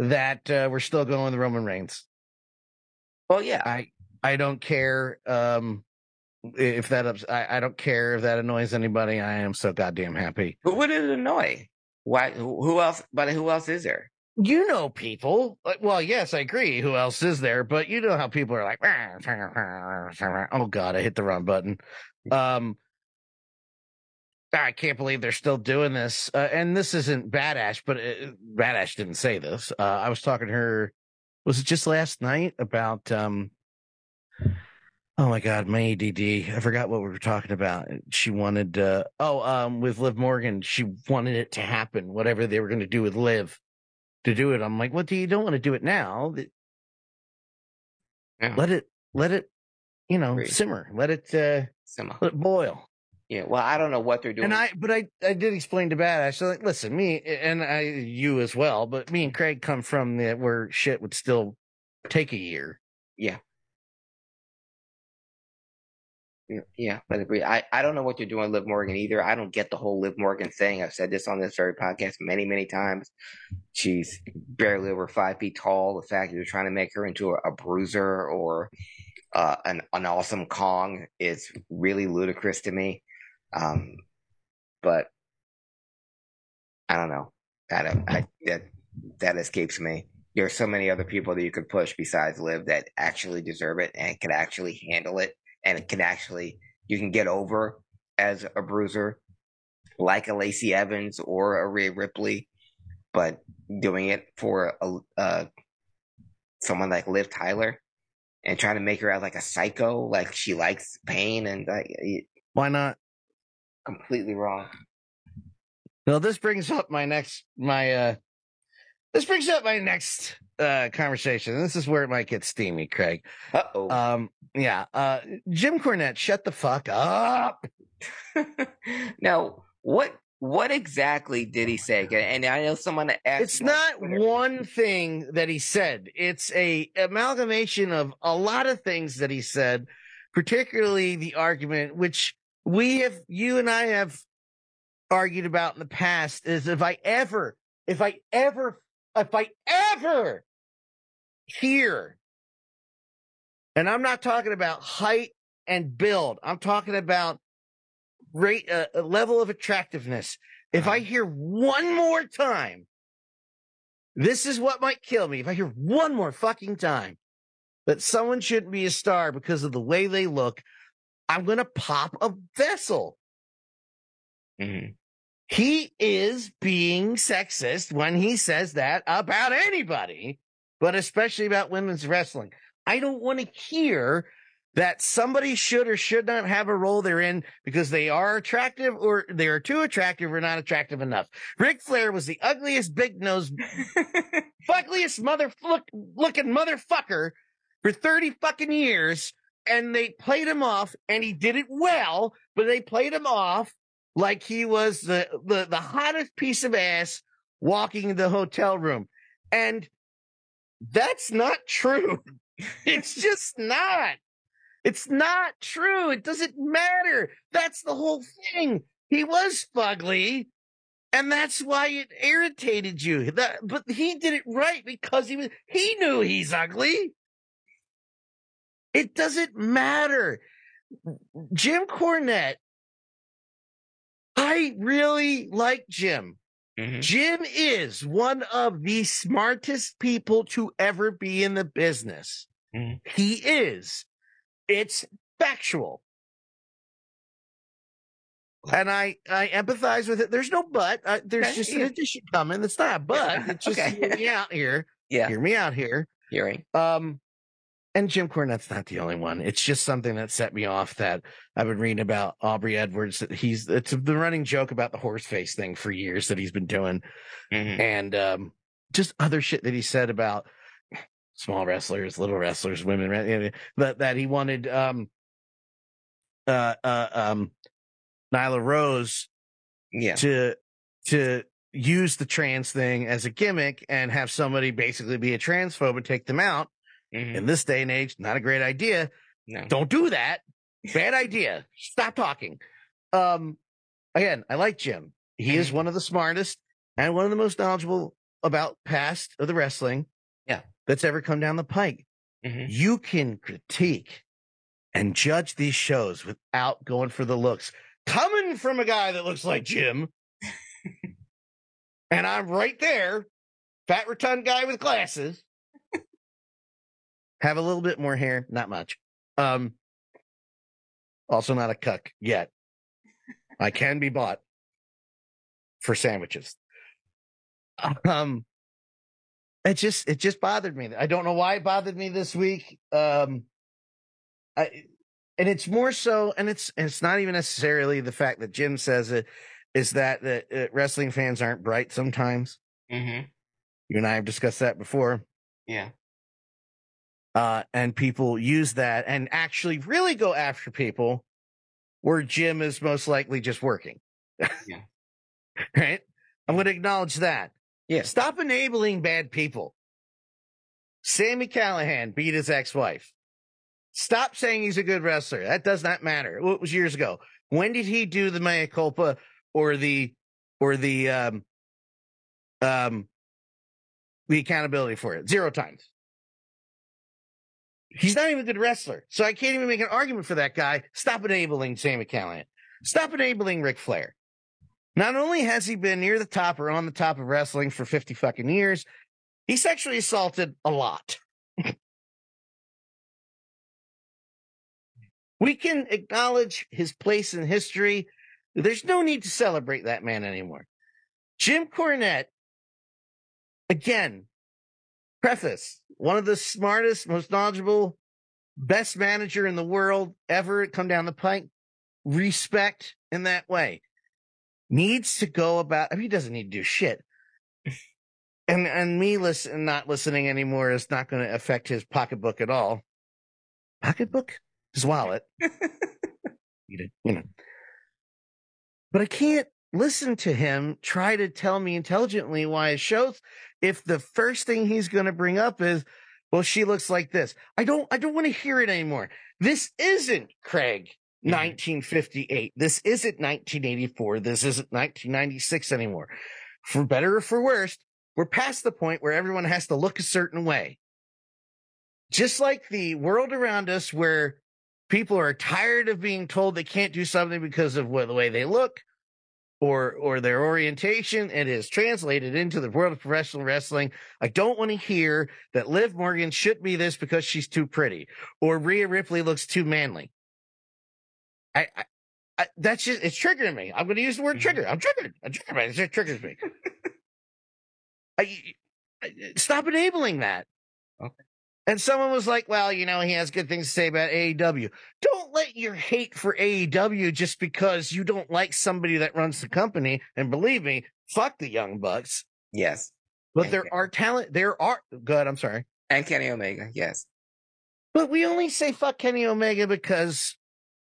that uh, we're still going with Roman Reigns. Well, yeah, I I don't care um if that ups- I I don't care if that annoys anybody. I am so goddamn happy. who would it annoy? Why? Who else? But who else is there? You know people. Like, Well, yes, I agree. Who else is there? But you know how people are like, oh god, I hit the wrong button. Um, I can't believe they're still doing this. Uh, and this isn't Badash, but uh Badash didn't say this. Uh, I was talking to her was it just last night about um oh my god my add i forgot what we were talking about she wanted uh oh um with liv morgan she wanted it to happen whatever they were going to do with liv to do it i'm like what do you don't want to do it now Yeah. let it let it you know Agreed. simmer let it uh Simmer. let it boil Yeah. Well, I don't know what they're doing. and I, but I, I did explain to Badass. Like, listen, me and I, you as well. But me and Craig come from the where shit would still take a year. Yeah. Yeah, Yeah, but agree. I, I don't know what they're doing with Liv Morgan either. I don't get the whole Liv Morgan thing. I've said this on this very podcast many, many times. She's barely over five feet tall. The fact that they're trying to make her into a, a bruiser or uh, an an awesome Kong is really ludicrous to me. Um, but I don't know. I don't. I that that escapes me. There are so many other people that you could push besides Liv that actually deserve it and can actually handle it and it can actually you can get over as a bruiser, like a Lacey Evans or a Rhea Ripley, but doing it for a uh, someone like Liv Tyler and trying to make her out like a psycho, like she likes pain and like Why not? Completely wrong. Well, this brings up my next, my, uh, this brings up my next, uh, conversation. This is where it might get steamy, Craig. Uh oh. Um, yeah, uh, Jim Cornette, shut the fuck up. now, what what exactly did he say? And I know someone asked. It's not one thing that he said. It's a amalgamation of a lot of things that he said, particularly the argument which we have, you and I have argued about in the past is if I ever, if I ever, if I ever hear, and I'm not talking about height and build, I'm talking about rate, uh, a level of attractiveness. If I hear one more time, this is what might kill me. If I hear one more fucking time that someone shouldn't be a star because of the way they look, I'm going to pop a vessel. Mhm. He is being sexist when he says that about anybody, but especially about women's wrestling. I don't want to hear that somebody should or should not have a role they're in because they are attractive or they are too attractive or not attractive enough. Ric Flair was the ugliest, big nosed, fuckliest mother look, looking motherfucker for 30 fucking years. And they played him off and he did it well, but they played him off like he was the, the, the hottest piece of ass walking in the hotel room. And that's not true. It's just not. It's not true. It doesn't matter. That's the whole thing. He was fugly. And that's why it irritated you. That, but he did it right because he was, he knew he's ugly. It doesn't matter. Jim Cornette, I really like Jim. Mhm. Jim is one of the smartest people to ever be in the business. Mhm. He is. It's factual. And I, I empathize with it. There's no but. Uh, there's Okay, just an addition coming. It's not a but. It's just Okay. hear me out here. Yeah, Hear me out here. hearing. Um, and Jim Cornette's not the only one. It's just something that set me off that I've been reading about Aubrey Edwards. That he's, it's the running joke about the horse face thing for years that he's been doing. Mhm. And, um, just other shit that he said about small wrestlers, little wrestlers, women, that, that he wanted, um, uh, uh, um, Nyla Rose Yeah. to, to use the trans thing as a gimmick and have somebody basically be a transphobe and take them out Mhm. in this day and age, not a great idea. No. Don't do that. Bad idea. Stop talking. Um, again, I like Jim. He is one of the smartest and one of the most knowledgeable about past of the wrestling. Yeah. That's ever come down the pike. Mhm. You can critique and judge these shows without going for the looks. Coming from a guy that looks like Jim. and I'm right there. Fat rotund guy with glasses have a little bit more hair, not much. Um, also not a cuck yet. I can be bought for sandwiches. Um, it just it just bothered me. I don't know why it bothered me this week. Um, I and it's more so, and it's it's not even necessarily the fact that Jim says it is that that uh, wrestling fans aren't bright sometimes. Mm-hmm. You and I have discussed that before. Yeah. Uh, and people use that and actually really go after people where Jim is most likely just working. Yeah. right? I'm going to acknowledge that. Yeah. Stop enabling bad people. Sami Callihan beat his ex-wife. Stop saying he's a good wrestler. That does not matter. It was years ago. When did he do the mea culpa or the, or the, um, um, the accountability for it? Zero times. He's not even a good wrestler. So I can't even make an argument for that guy. Stop enabling Sami Callihan. Stop enabling Ric Flair. Not only has he been near the top or on the top of wrestling for 50 fucking years, he sexually assaulted a lot. we can acknowledge his place in history. There's no need to celebrate that man anymore. Jim Cornette, again, preface, one of the smartest, most knowledgeable, best manager in the world ever come down the pike. Respect in that way. Needs to go about, I mean, he doesn't need to do shit. And, and me listen, not listening anymore is not going to affect his pocketbook at all. Pocketbook? His wallet. you know. But I can't listen to him try to tell me intelligently why his shows if the first thing he's going to bring up is well she looks like this. I don't i don't want to hear it anymore. This isn't craig mm-hmm. 1958 this isn't 1984 this isn't 1996 anymore. For better or for worse we're past the point where everyone has to look a certain way. Just like the world around us where people are tired of being told they can't do something because of the way they look or or their orientation and is translated into the world of professional wrestling. I don't want to hear that liv morgan should be this because she's too pretty or Rhea ripley looks too manly. I, I, I that's just it's triggering me. I'm going to use the word mm-hmm. trigger. I'm triggered. I'm triggered by it. it just triggers me. I, I, stop enabling that. Okay. And someone was like, well, you know, he has good things to say about AEW. Don't let your hate for AEW just because you don't like somebody that runs the company. And believe me, fuck the Young Bucks. Yes. But Thank there you. are talent. There are good. I'm sorry. And Kenny Omega. Yes. But we only say fuck Kenny Omega because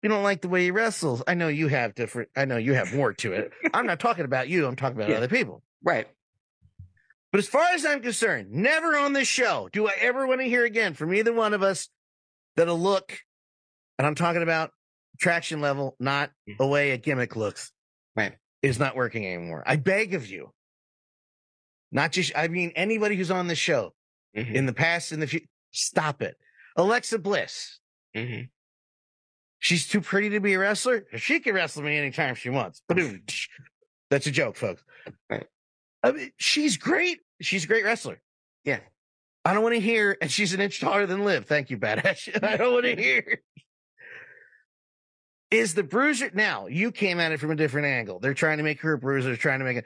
we don't like the way he wrestles. I know you have different, I know you have more to it. I'm not talking about you. I'm talking about Yeah. other people. Right. But as far as I'm concerned, never on this show do I ever want to hear again from either one of us that a look, and I'm talking about traction level, not the way a gimmick looks, Right. is not working anymore. I beg of you. Not just, I mean, anybody who's on the show Mhm. in the past, in the future, stop it. Alexa Bliss, Mhm. she's too pretty to be a wrestler. She can wrestle me anytime she wants. That's a joke, folks. Right. I mean, she's great. She's a great wrestler. Yeah. I don't want to hear, and she's an inch taller than Liv. Thank you, badass. I don't want to hear. Is the bruiser now? You came at it from a different angle. They're trying to make her a bruiser. They're trying to make it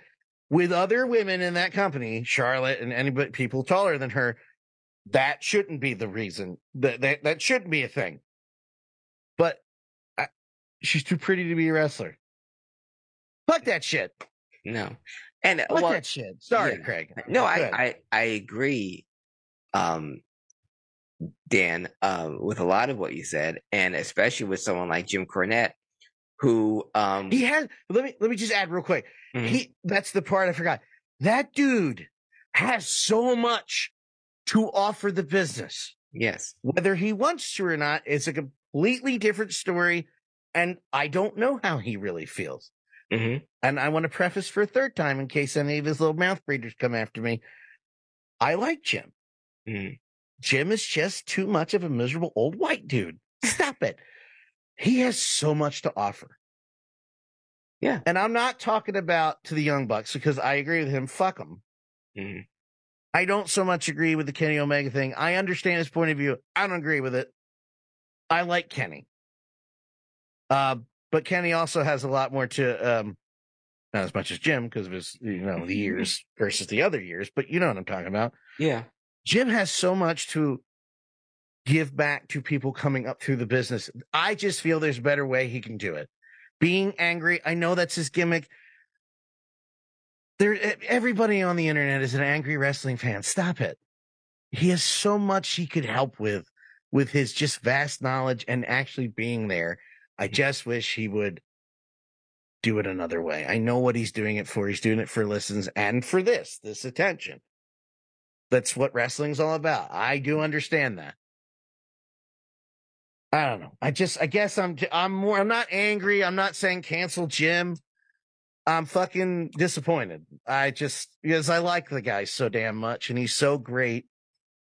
with other women in that company, Charlotte and anybody people taller than her. That shouldn't be the reason. That that that shouldn't be a thing. But I, she's too pretty to be a wrestler. Fuck that shit. No. And Fuck well, that shit. Sorry, yeah. Craig. No, I. I, I agree, um, Dan, um, with a lot of what you said, and especially with someone like Jim Cornette, who, um, He has. Let me let me just add real quick. Mhm. He. That's the part I forgot. That dude has so much to offer the business. yes, Whether he wants to or not is a completely different story, and I don't know how he really feels. Hmm And I want to preface for a third time in case any of his little mouth breeders come after me. I like Jim. Mhm. Jim is just too much of a miserable old white dude. Stop it. He has so much to offer. Yeah. And I'm not talking about to the Young Bucks because I agree with him. Fuck them. hmm I don't so much agree with the Kenny Omega thing. I understand his point of view. I don't agree with it. I like Kenny. Uh, but Kenny also has a lot more to, um, Not as much as Jim because of his, you know, the years versus the other years, but you know what I'm talking about. Yeah. Jim has so much to give back to people coming up through the business. I just feel there's a better way he can do it. Being angry, I know that's his gimmick. There, everybody on the internet is an angry wrestling fan. Stop it. He has so much he could help with, with his just vast knowledge and actually being there. I mm-hmm. just wish he would do it another way. I know what he's doing it for. He's doing it for listens and for this, this attention. That's what wrestling's all about. I do understand that. I don't know. I just, I guess I'm, I'm more, I'm not angry. I'm not saying cancel Jim. I'm fucking disappointed. I just, because I like the guy so damn much and he's so great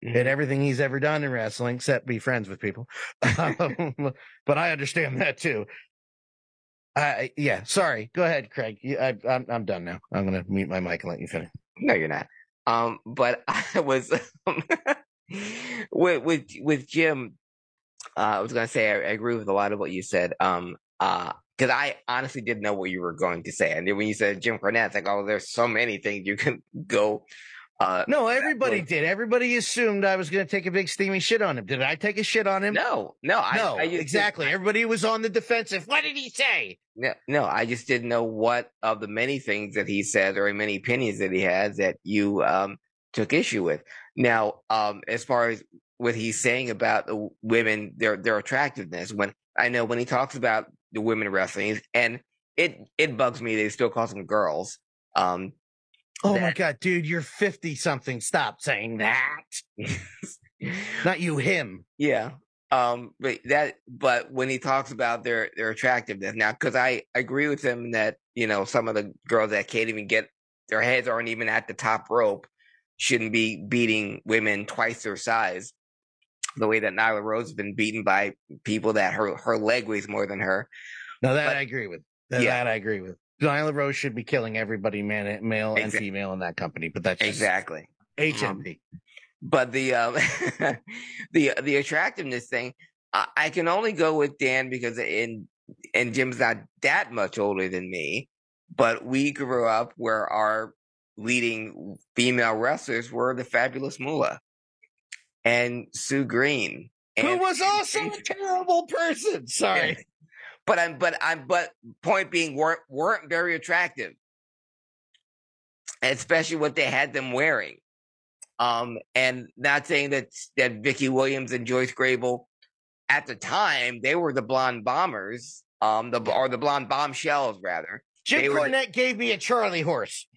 at everything he's ever done in wrestling, except be friends with people. Um, but I understand that too. I, yeah, sorry. Go ahead, Craig. You- I, I'm, I'm done now. I'm going to mute my mic and let you finish. No, you're not. Um, but I was um, with with with Jim. Uh, I was gonna say I, I agree with a lot of what you said. Um, uh, because I honestly didn't know what you were going to say, and then when you said Jim Cornette, it's like, oh, there's so many things you can go. Uh, No, everybody did. Everybody assumed I was going to take a big steamy shit on him. Did I take a shit on him? no, no, I, no, I just exactly. Everybody was on the defensive. What did he say? No, no, I just didn't know what of the many things that he said or many opinions that he has that you um took issue with. Now, um, as far as what he's saying about the women, their their attractiveness, when I know when he talks about the women wrestling, and it it bugs me they still call them girls. Um, Oh my God, dude, you're 50 something. Stop saying that. Not you, him. Yeah. Um, but that, but when he talks about their, their attractiveness now, cause I agree with him that, you know, some of the girls that can't even get their heads aren't even at the top rope shouldn't be beating women twice their size. The way that Nyla Rose has been beaten by people that her, her leg weighs more than her. No, that But- I agree with. That, Yeah. that I agree with. Nyla Rose should be killing everybody, man, male and Exa- female in that company, but that's just Exactly. HMP. but the um, the the attractiveness thing, I, I can only go with Dan because in and Jim's not that much older than me, but we grew up where our leading female wrestlers were the fabulous Moolah and Sue Green, Who was also a terrible person. Sorry. But I'm but I'm but point being weren't weren't very attractive, especially what they had them wearing. Um, and not saying that that Vicki Williams and Joyce Grable at the time they were the blonde bombers, um, the or the blonde bombshells rather. Jim They were the- Cornette gave me a Charlie horse.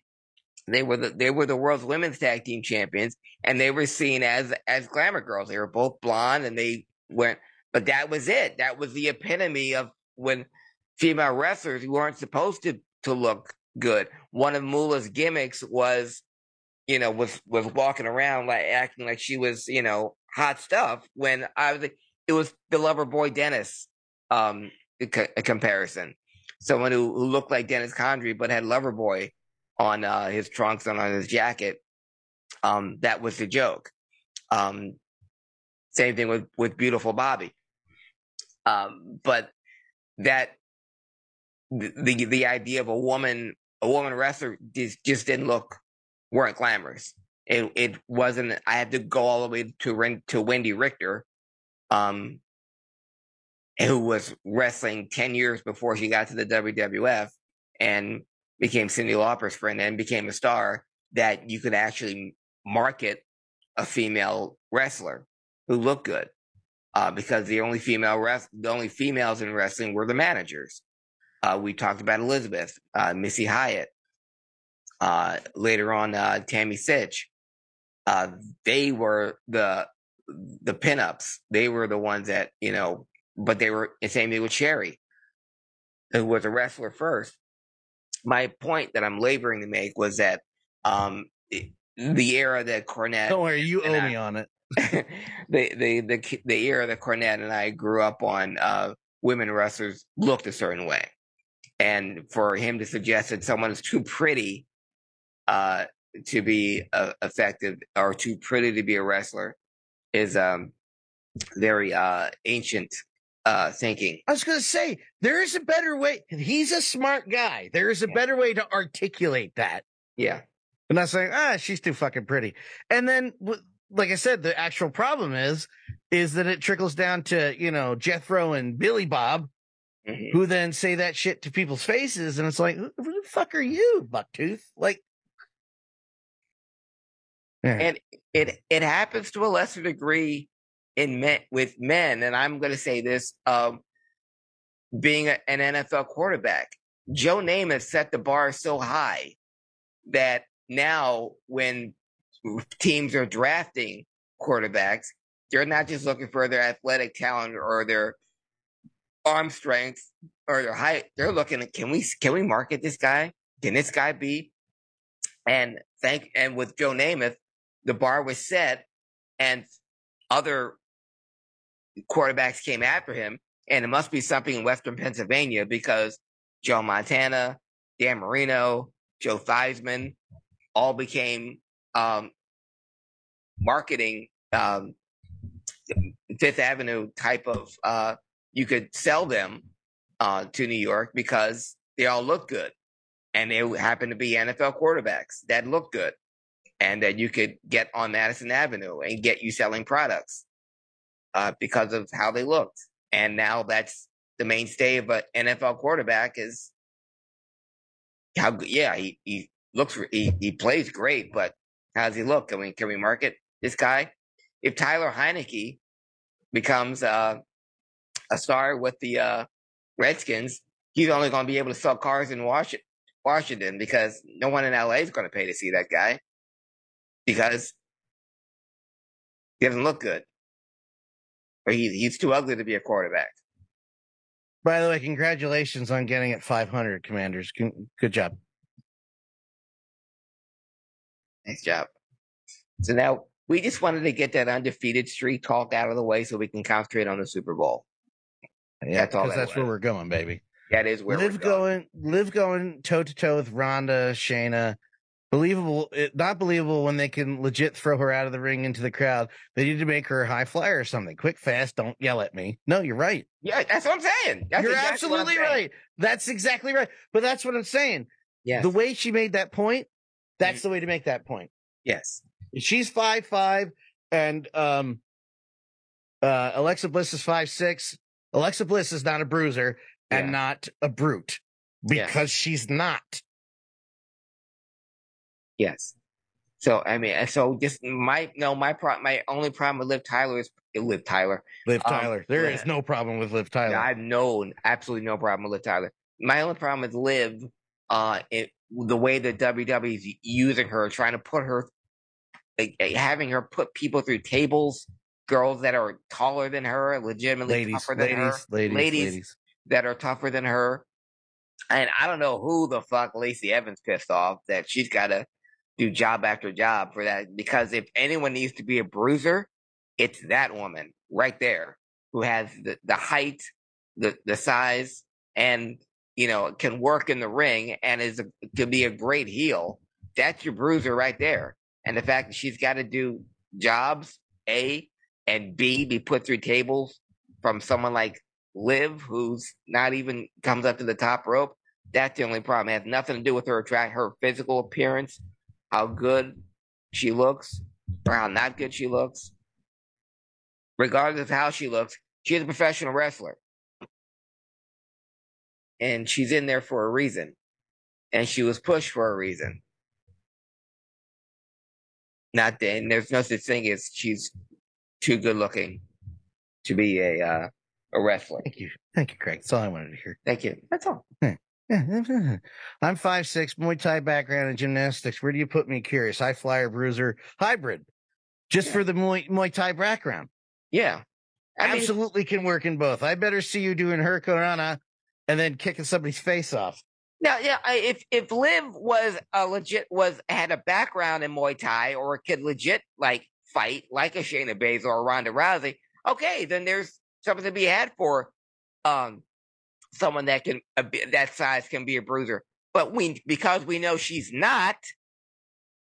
They were the they were the world's women's tag team champions, and they were seen as as glamour girls. They were both blonde, and they went. But that was it. That was the epitome of when female wrestlers weren't supposed to to look good. One of Moolah's gimmicks was, you know, was was walking around like acting like she was, you know, hot stuff. When I was, it was the lover boy Dennis, um, comparison. Someone who, who looked like Dennis Condrey but had lover boy on uh, his trunks and on his jacket. Um, that was the joke. Um, same thing with with beautiful Bobby. Um, but that the, the idea of a woman a woman wrestler just just didn't look weren't glamorous. It it wasn't. I had to go all the way to to Wendi Richter, um, who was wrestling ten years before she got to the WWF and became Cyndi Lauper's friend and became a star. That you could actually market a female wrestler who looked good, uh, because the only female rest the only females in wrestling were the managers. Uh, we talked about Elizabeth, uh, Missy Hyatt, uh, later on, uh, Tammy Sytch. Uh, they were the, the pinups. They were the ones that, you know, but they were the same thing with Sherri, who was a wrestler first. My point that I'm laboring to make was that, um, the era that Cornette Don't worry, you owe I- me on it. the the the the era that Cornette and I grew up on, uh, women wrestlers looked a certain way, and for him to suggest that someone is too pretty, uh, to be uh, effective or too pretty to be a wrestler, is um very uh ancient uh, thinking. I was going to say there is a better way. He's a smart guy. There is a Yeah. better way to articulate that. Yeah. I'm not saying ah she's too fucking pretty. And then, w- like I said, the actual problem is is that it trickles down to you know Jethro and Billy Bob, Mhm. who then say that shit to people's faces, and it's like, who, who the fuck are you, Bucktooth? Like, yeah. And it it happens to a lesser degree in men with men, and I'm going to say this: um, being a, an NFL quarterback, Joe Namath set the bar so high that now when teams are drafting quarterbacks, they're not just looking for their athletic talent or their arm strength or their height. They're looking at can we can we market this guy? Can this guy be? And thank and with Joe Namath, the bar was set, and other quarterbacks came after him. And it must be something in Western Pennsylvania because Joe Montana, Dan Marino, Joe Theismann all became um, marketing um, Fifth Avenue type of. Uh, you could sell them uh, to New York because they all look good, and they happen to be NFL quarterbacks that look good, and that you could get on Madison Avenue and get you selling products uh, because of how they looked. And now that's the mainstay of an NFL quarterback is how. Yeah, he, he looks he he plays great, but how does he look? Can we can we market this guy? If Tyler Heinicke becomes uh, a star with the uh, Redskins, he's only going to be able to sell cars in Washington, because no one in LA is going to pay to see that guy because he doesn't look good or he, he's too ugly to be a quarterback. by the way, congratulations on getting at 500, Commanders. Good job. Nice job. So now we just wanted to get that undefeated streak talk out of the way so we can concentrate on the Super Bowl. Yeah, That's all that that's where we're going, baby. That is where live we're going. going, live going toe to toe with Ronda, Shayna. Believable, eh, not believable when they can legit throw her out of the ring into the crowd. They need to make her a high flyer or something. Quick, fast. Don't yell at me. No, you're right. Yeah, that's what I'm saying. That's you're exactly absolutely saying. right. That's exactly right. But that's what I'm saying. Yes. The way she made that point, that's the way to make that point. yes. She's five five, and um, uh, Alexa Bliss is five six. Alexa Bliss is not a bruiser and Yeah. not a brute Yes. because she's not. Yes. So I mean, so just my no, my pro, my only problem with Liv Tyler is Liv Tyler. Liv Um, Tyler. There is yeah. no problem with Liv Tyler. I have no, absolutely no problem with Liv Tyler. My only problem with Liv, uh, it, the way that WWE is using her, trying to put her, like, eh, having her put people through tables, girls that are taller than her, legitimately ladies, tougher than ladies, her, ladies, ladies, ladies. that are tougher than her. And I don't know who the fuck Lacey Evans pissed off that she's got to do job after job for that. Because if anyone needs to be a bruiser, it's that woman right there who has the, the height, the, the size, and, you know, can work in the ring and is a, to be a great heel. That's your bruiser right there. And the fact that she's got to do jobs, A, and B, be put through tables from someone like Liv, who's not even comes up to the top rope. That's the only problem. It has nothing to do with her attract her physical appearance, how good she looks, or how not good she looks. Regardless of how she looks, she's a professional wrestler. And she's in there for a reason. And she was pushed for a reason. Not that, and there's no such thing as she's too good looking to be a uh, a wrestler. Thank you. Thank you, Craig. That's all I wanted to hear. Thank you. That's all. Yeah. I'm five six, Muay Thai background in gymnastics. Where do you put me? Curious. High flyer, bruiser, hybrid. Just Yeah. for the Muay, Muay Thai background. Yeah. I mean, Absolutely can work in both. I better see you doing her Hurricanrana and then kicking somebody's face off. Now, yeah, if if Liv was a legit was had a background in Muay Thai or could legit like fight like a Shayna Baszler or Ronda Rousey, okay, then there's something to be had for um someone that can a, that size can be a bruiser. But we because we know she's not,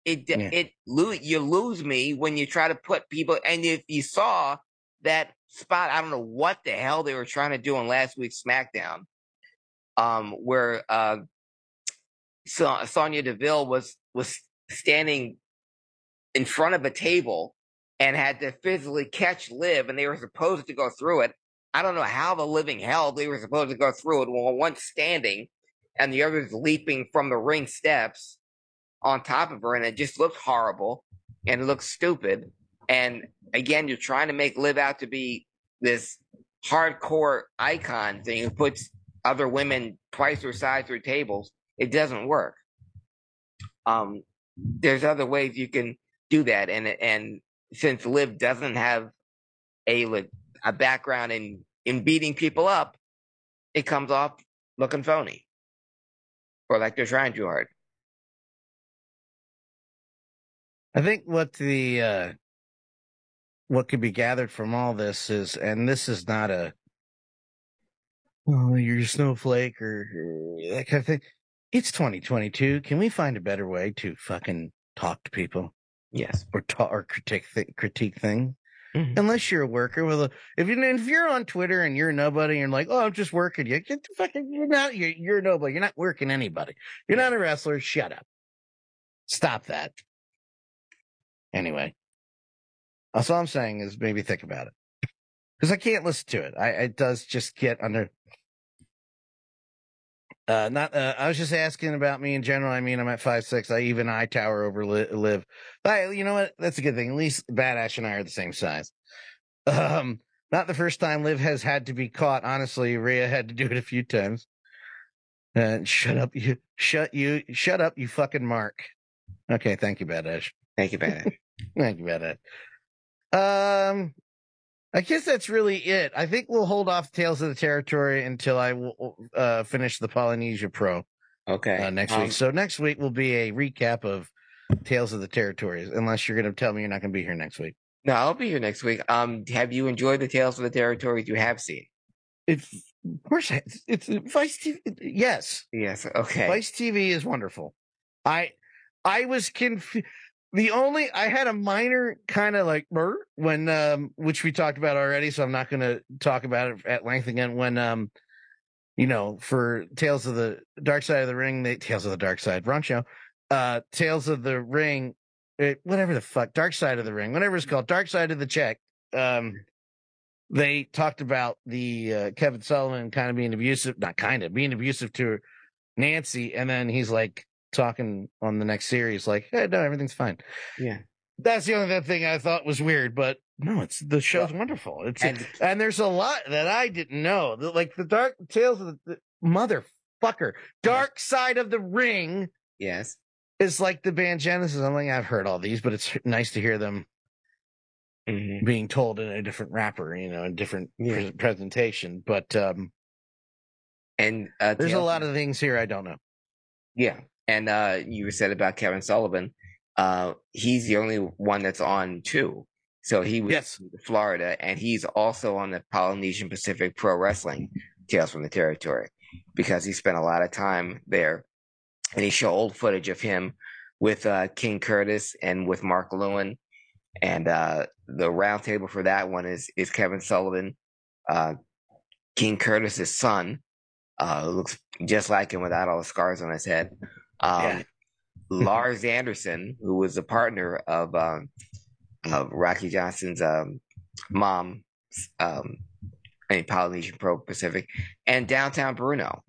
it Yeah. it lo- you lose me when you try to put people. And if you saw that spot. I don't know what the hell they were trying to do on last week's SmackDown, um, where uh, so- Sonya Deville was was standing in front of a table and had to physically catch Liv, and they were supposed to go through it. I don't know how the living hell they were supposed to go through it while one standing and the other's leaping from the ring steps on top of her, and it just looked horrible and it looked stupid. And again, you're trying to make Liv out to be this hardcore icon thing who puts other women twice her size through tables. It doesn't work. Um, there's other ways you can do that, and and since Liv doesn't have a a background in in beating people up, it comes off looking phony or like they're trying too hard. I think what the uh what could be gathered from all this is, and this is not a oh you're a snowflake or, or that kind of thing. It's 2022. Can we find a better way to fucking talk to people? Yes, or talk or critique th- critique things. Mm-hmm. Unless you're a worker with a, if you if you're on Twitter and you're nobody, and you're like, oh, I'm just working. You get the fucking, you're not, you're, you're nobody. You're not working anybody. You're not a wrestler. Shut up. Stop that. Anyway, that's all I'm saying is maybe think about it because I can't listen to it. I it does just get under. Uh, not. Uh, I was just asking about me in general. I mean, I'm at five six. I even I tower over li- Liv. I, you know what? That's a good thing. At least Badass and I are the same size. Um, not the first time Liv has had to be caught. Honestly, Rhea had to do it a few times. And shut up, you shut you shut up, you fucking Mark. Okay, thank you, Badass. Thank you, Badass. thank you, Badass. Um, I guess that's really it. I think we'll hold off Tales of the Territory until I will uh, finish the Polynesia Pro. Okay. Uh, next Um, week. So next week will be a recap of Tales of the Territories, unless you're going to tell me you're not going to be here next week. No, I'll be here next week. Um, have you enjoyed the Tales of the Territories you have seen? It's of course it's, it's Vice TV. Yes, Yes. Okay. Vice TV is wonderful. I I was confused. The only I had a minor kind of like "Brr," when um which we talked about already, so I'm not going to talk about it at length again. When um you know for Tales of the Dark Side of the Ring, they Tales of the Dark Side, wrong show. Uh, Tales of the Ring, it, whatever the fuck, Dark Side of the Ring, whatever it's called, Dark Side of the Check. Um, they talked about the uh, Kevin Sullivan kind of being abusive, not kind of being abusive to Nancy, and then he's like talking on the next series, like, "Hey, no, everything's fine." Yeah. That's the only thing I thought was weird, but no, it's the show's wonderful. It's and- and, there's a lot that I didn't know, like the Dark Tales of the, the motherfucker, Dark Side of the Ring Yes. is like the band Genesis. I'm like, I've heard all these, but it's nice to hear them Mhm. being told in a different wrapper, you know, a different Yeah. pre- presentation. But um, And uh, there's a lot of things here I don't know. Yeah. And uh, you said about Kevin Sullivan, uh, he's the only one that's on too. So he was Yes. in Florida, and he's also on the Polynesian Pacific Pro Wrestling Tales from the Territory because he spent a lot of time there. And he showed old footage of him with uh, King Curtis and with Mark Lewin. And uh, the roundtable for that one is is Kevin Sullivan, uh, King Curtis's son, uh, who looks just like him without all the scars on his head. Um, Yeah. Lars Anderson, who was a partner of um, of Rocky Johnson's um, mom, um, in Polynesian Pro Pacific, and Downtown Bruno.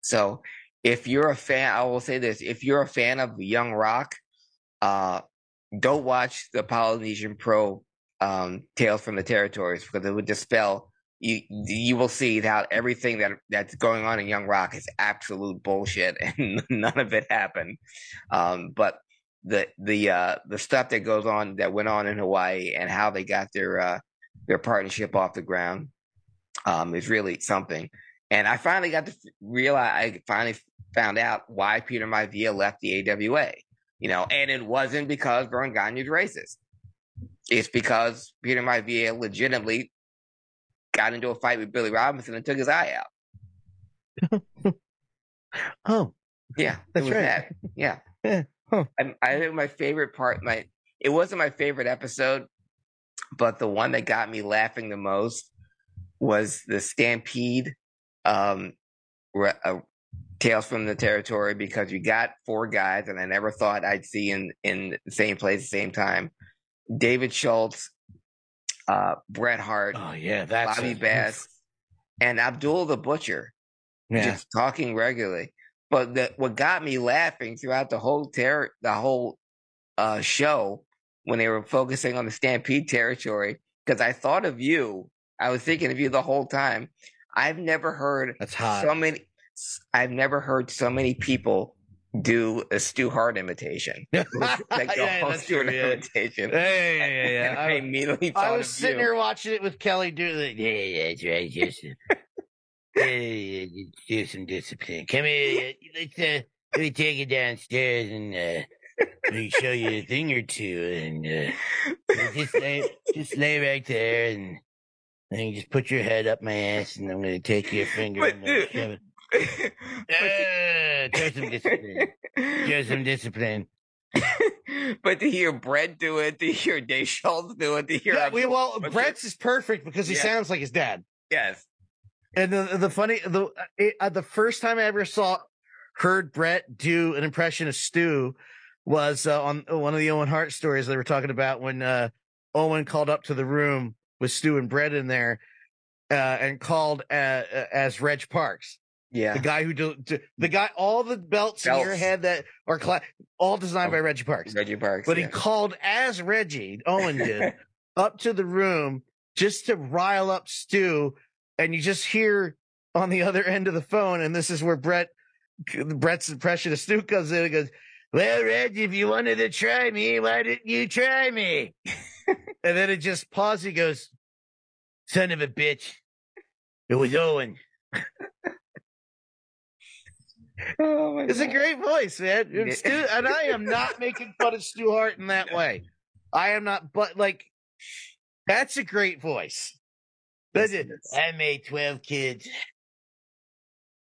So, if you're a fan, I will say this: if you're a fan of Young Rock, uh, don't watch the Polynesian Pro um, Tales from the Territories because it would dispel. You you will see how everything that that's going on in Young Rock is absolute bullshit, and none of it happened. Um, but the the uh, the stuff that goes on that went on in Hawaii and how they got their uh, their partnership off the ground um, is really something. And I finally got to realize I finally found out why Peter Maivia left the AWA. You know, and it wasn't because Verne Gagne's racist. It's because Peter Maivia legitimately got into a fight with Billy Robinson and took his eye out. Oh, Yeah, That's right. that. Yeah. Yeah. Huh. I, I think my favorite part, my it wasn't my favorite episode, but the one that got me laughing the most was the Stampede, um, re- uh, Tales from the Territory, because you got four guys, and I never thought I'd see in in the same place, at the same time. David Schultz, uh, Bret Hart, Oh yeah, that's Bobby a- Bass, and Abdul the Butcher Yeah. just talking regularly. But the, what got me laughing throughout the whole ter- the whole uh, show when they were focusing on the Stampede territory, because I thought of you. I was thinking of you the whole time. I've never heard That's hot. so many. I've never heard so many people do a Stu Hart imitation. like the Yeah, that's Stu true, yeah. imitation. Yeah, yeah, yeah, yeah. I I- immediately I was sitting you. here watching it with Kelly doing it. Yeah, yeah, that's right, yeah, yeah, yeah, do some discipline. Come here, let's uh, let me take you downstairs and uh, let me show you a thing or two, and uh, just lay, just lay right there, and then you just put your head up my ass, and I'm gonna take your finger But and dude- shove it. Uh, show some discipline. Show some discipline. but to hear Bret do it, to hear Dave do it, to hear Yeah, we, well, Bret's is perfect because he Yeah. sounds like his dad. yes, And the the funny the it, uh, the first time I ever saw heard Bret do an impression of Stu was uh, on one of the Owen Hart stories they were talking about when uh, Owen called up to the room with Stu and Bret in there uh, and called uh, uh, as Reg Parks, yeah, the guy who do, the guy all the belts, in your head that are cla- all designed by oh, Reggie Parks. Reggie Parks. But yeah. he called as Reggie, Owen did, up to the room just to rile up Stu. And you just hear on the other end of the phone, and this is where Bret, Bret's impression of Stu comes in and goes, Well, Reggie, if you wanted to try me, why didn't you try me? and then it just pauses. He goes, Son of a bitch. It was Owen. oh my It's a great voice, man. Yeah. Stu, and I am not making fun of Stu Hart in that way. I am not, but like, that's a great voice. That's it. I made 12 kids.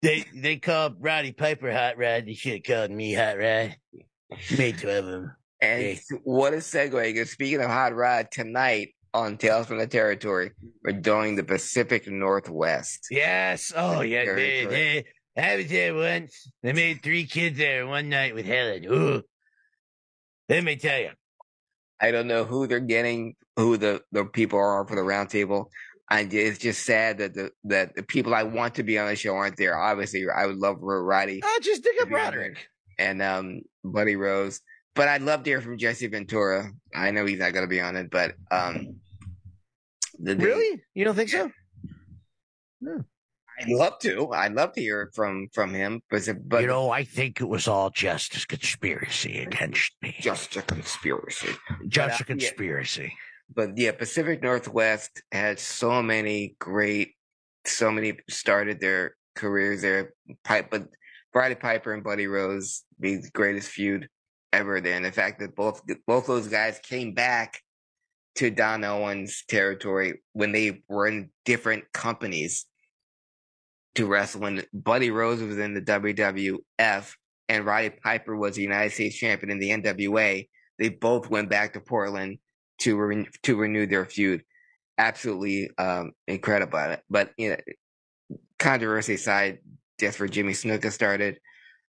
They they called Roddy Piper Hot Rod. They should have called me Hot Rod. Made 12 of them. And Okay. what a segue! 'cause Speaking of hot rod, tonight on Tales from the Territory, we're doing the Pacific Northwest. Yes. Oh, yeah. They, they, I was there once. They made three kids there one night with Helen. Ooh. Let me tell you. I don't know who they're getting, who the, the people are for the roundtable. I it's just sad that the that the people I want to be on the show aren't there. Obviously, I would love Roddy Oh, just dig up Roderick. and um Buddy Rose, but I'd love to hear from Jesse Ventura. I know he's not going to be on it, but um, the, Really? You don't think so? I'd love to. I'd love to hear from from him, but but you know, I think it was all just a conspiracy against me. just a conspiracy. Just a But, uh, yeah. conspiracy. but yeah, Pacific Northwest had so many great, so many started their careers there. Pipe, but Roddy Piper and Buddy Rose be the greatest feud ever. There, and the fact that both both those guys came back to Don Owens' territory when they were in different companies to wrestle. When Buddy Rose was in the WWF and Roddy Piper was the United States champion in the NWA, they both went back to Portland to re- to renew their feud. Absolutely um, incredible. But you know, controversy aside, just for Jimmy Snuka started,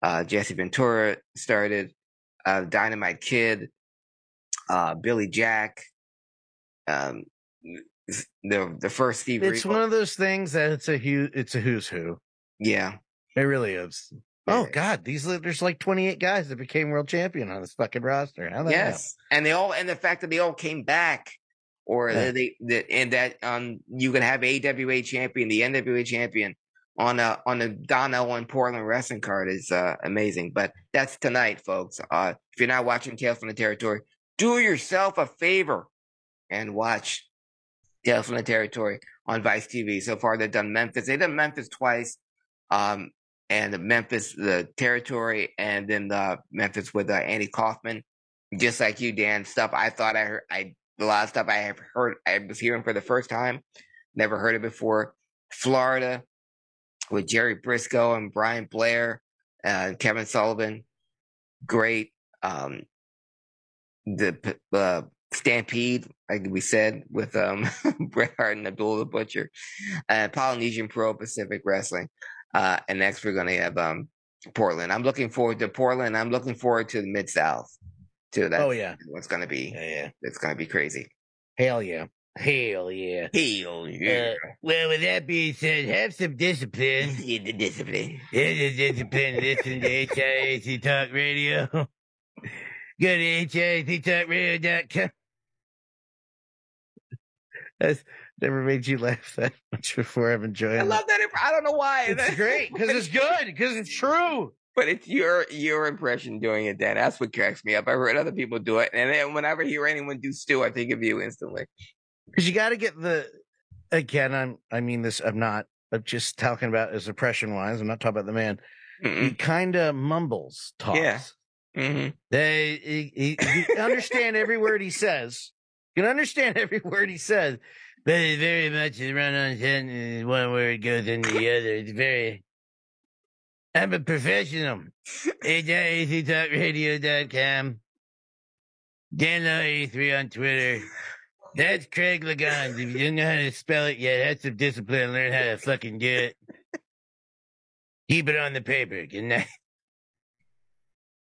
uh, Jesse Ventura started, uh, Dynamite Kid, uh, Billy Jack, um, the the first Steve. It's Regal. one of those things that it's a hu- it's a who's who. yeah, It really is. Oh. God, these there's like 28 guys that became world champion on this fucking roster. How the hell? yes, and they all and the fact that they all came back, or Yeah. they, they and that um you can have AWA champion, the NWA champion on a on a Don Owen Portland wrestling card is uh, amazing. But that's tonight, folks. Uh, if you're not watching Tales from the Territory, do yourself a favor and watch The Territory on Vice TV. So far, they've done Memphis. They've done Memphis twice. Um, and Memphis, the territory, and then the Memphis with uh, Andy Kaufman. Just like you, Dan, stuff I thought I heard, I a lot of stuff I have heard, I was hearing for the first time, never heard it before. Florida with Jerry Brisco and Brian Blair, uh, Kevin Sullivan, great. Um, the uh, Stampede, like we said, with um Bret Hart and Abdullah the Butcher, uh, Polynesian Pro Pacific Wrestling, uh, and next we're gonna have um Portland. I'm looking forward to Portland. I'm looking forward to the Mid South too. That's Oh, yeah. what's gonna be. Yeah, yeah. It's gonna be crazy. Hell yeah. Hell yeah. Hell yeah. Uh, well, with that being said, have some discipline. Yeah, the discipline. Yeah, the discipline. Listen to HIAC Talk Radio. Go to HIACTalkradio.com. That's never made you laugh that much before. I'm enjoying I it. love that. imp- I don't know why. It's great because it's good because it's true. But it's your your impression doing it, Dan. That's what cracks me up. I've heard other people do it, and then whenever I hear anyone do Stu, I think of you instantly. Because you got to get the again. I'm. I mean this. I'm not. I'm just talking about as impression wise. I'm not talking about the man. He Mm-mm. kind of mumbles, talks. Yeah. Mhm. They he, he, understand every word he says. You can understand every word he says, but it's very much a run on sentence. One word goes into the other. It's very. I'm a professional. HIACTalkradio.com. Dan83 on Twitter. That's Craig Lagans. If you don't know how to spell it yet, have some discipline. Learn how to fucking do it. Keep it on the paper. Good night.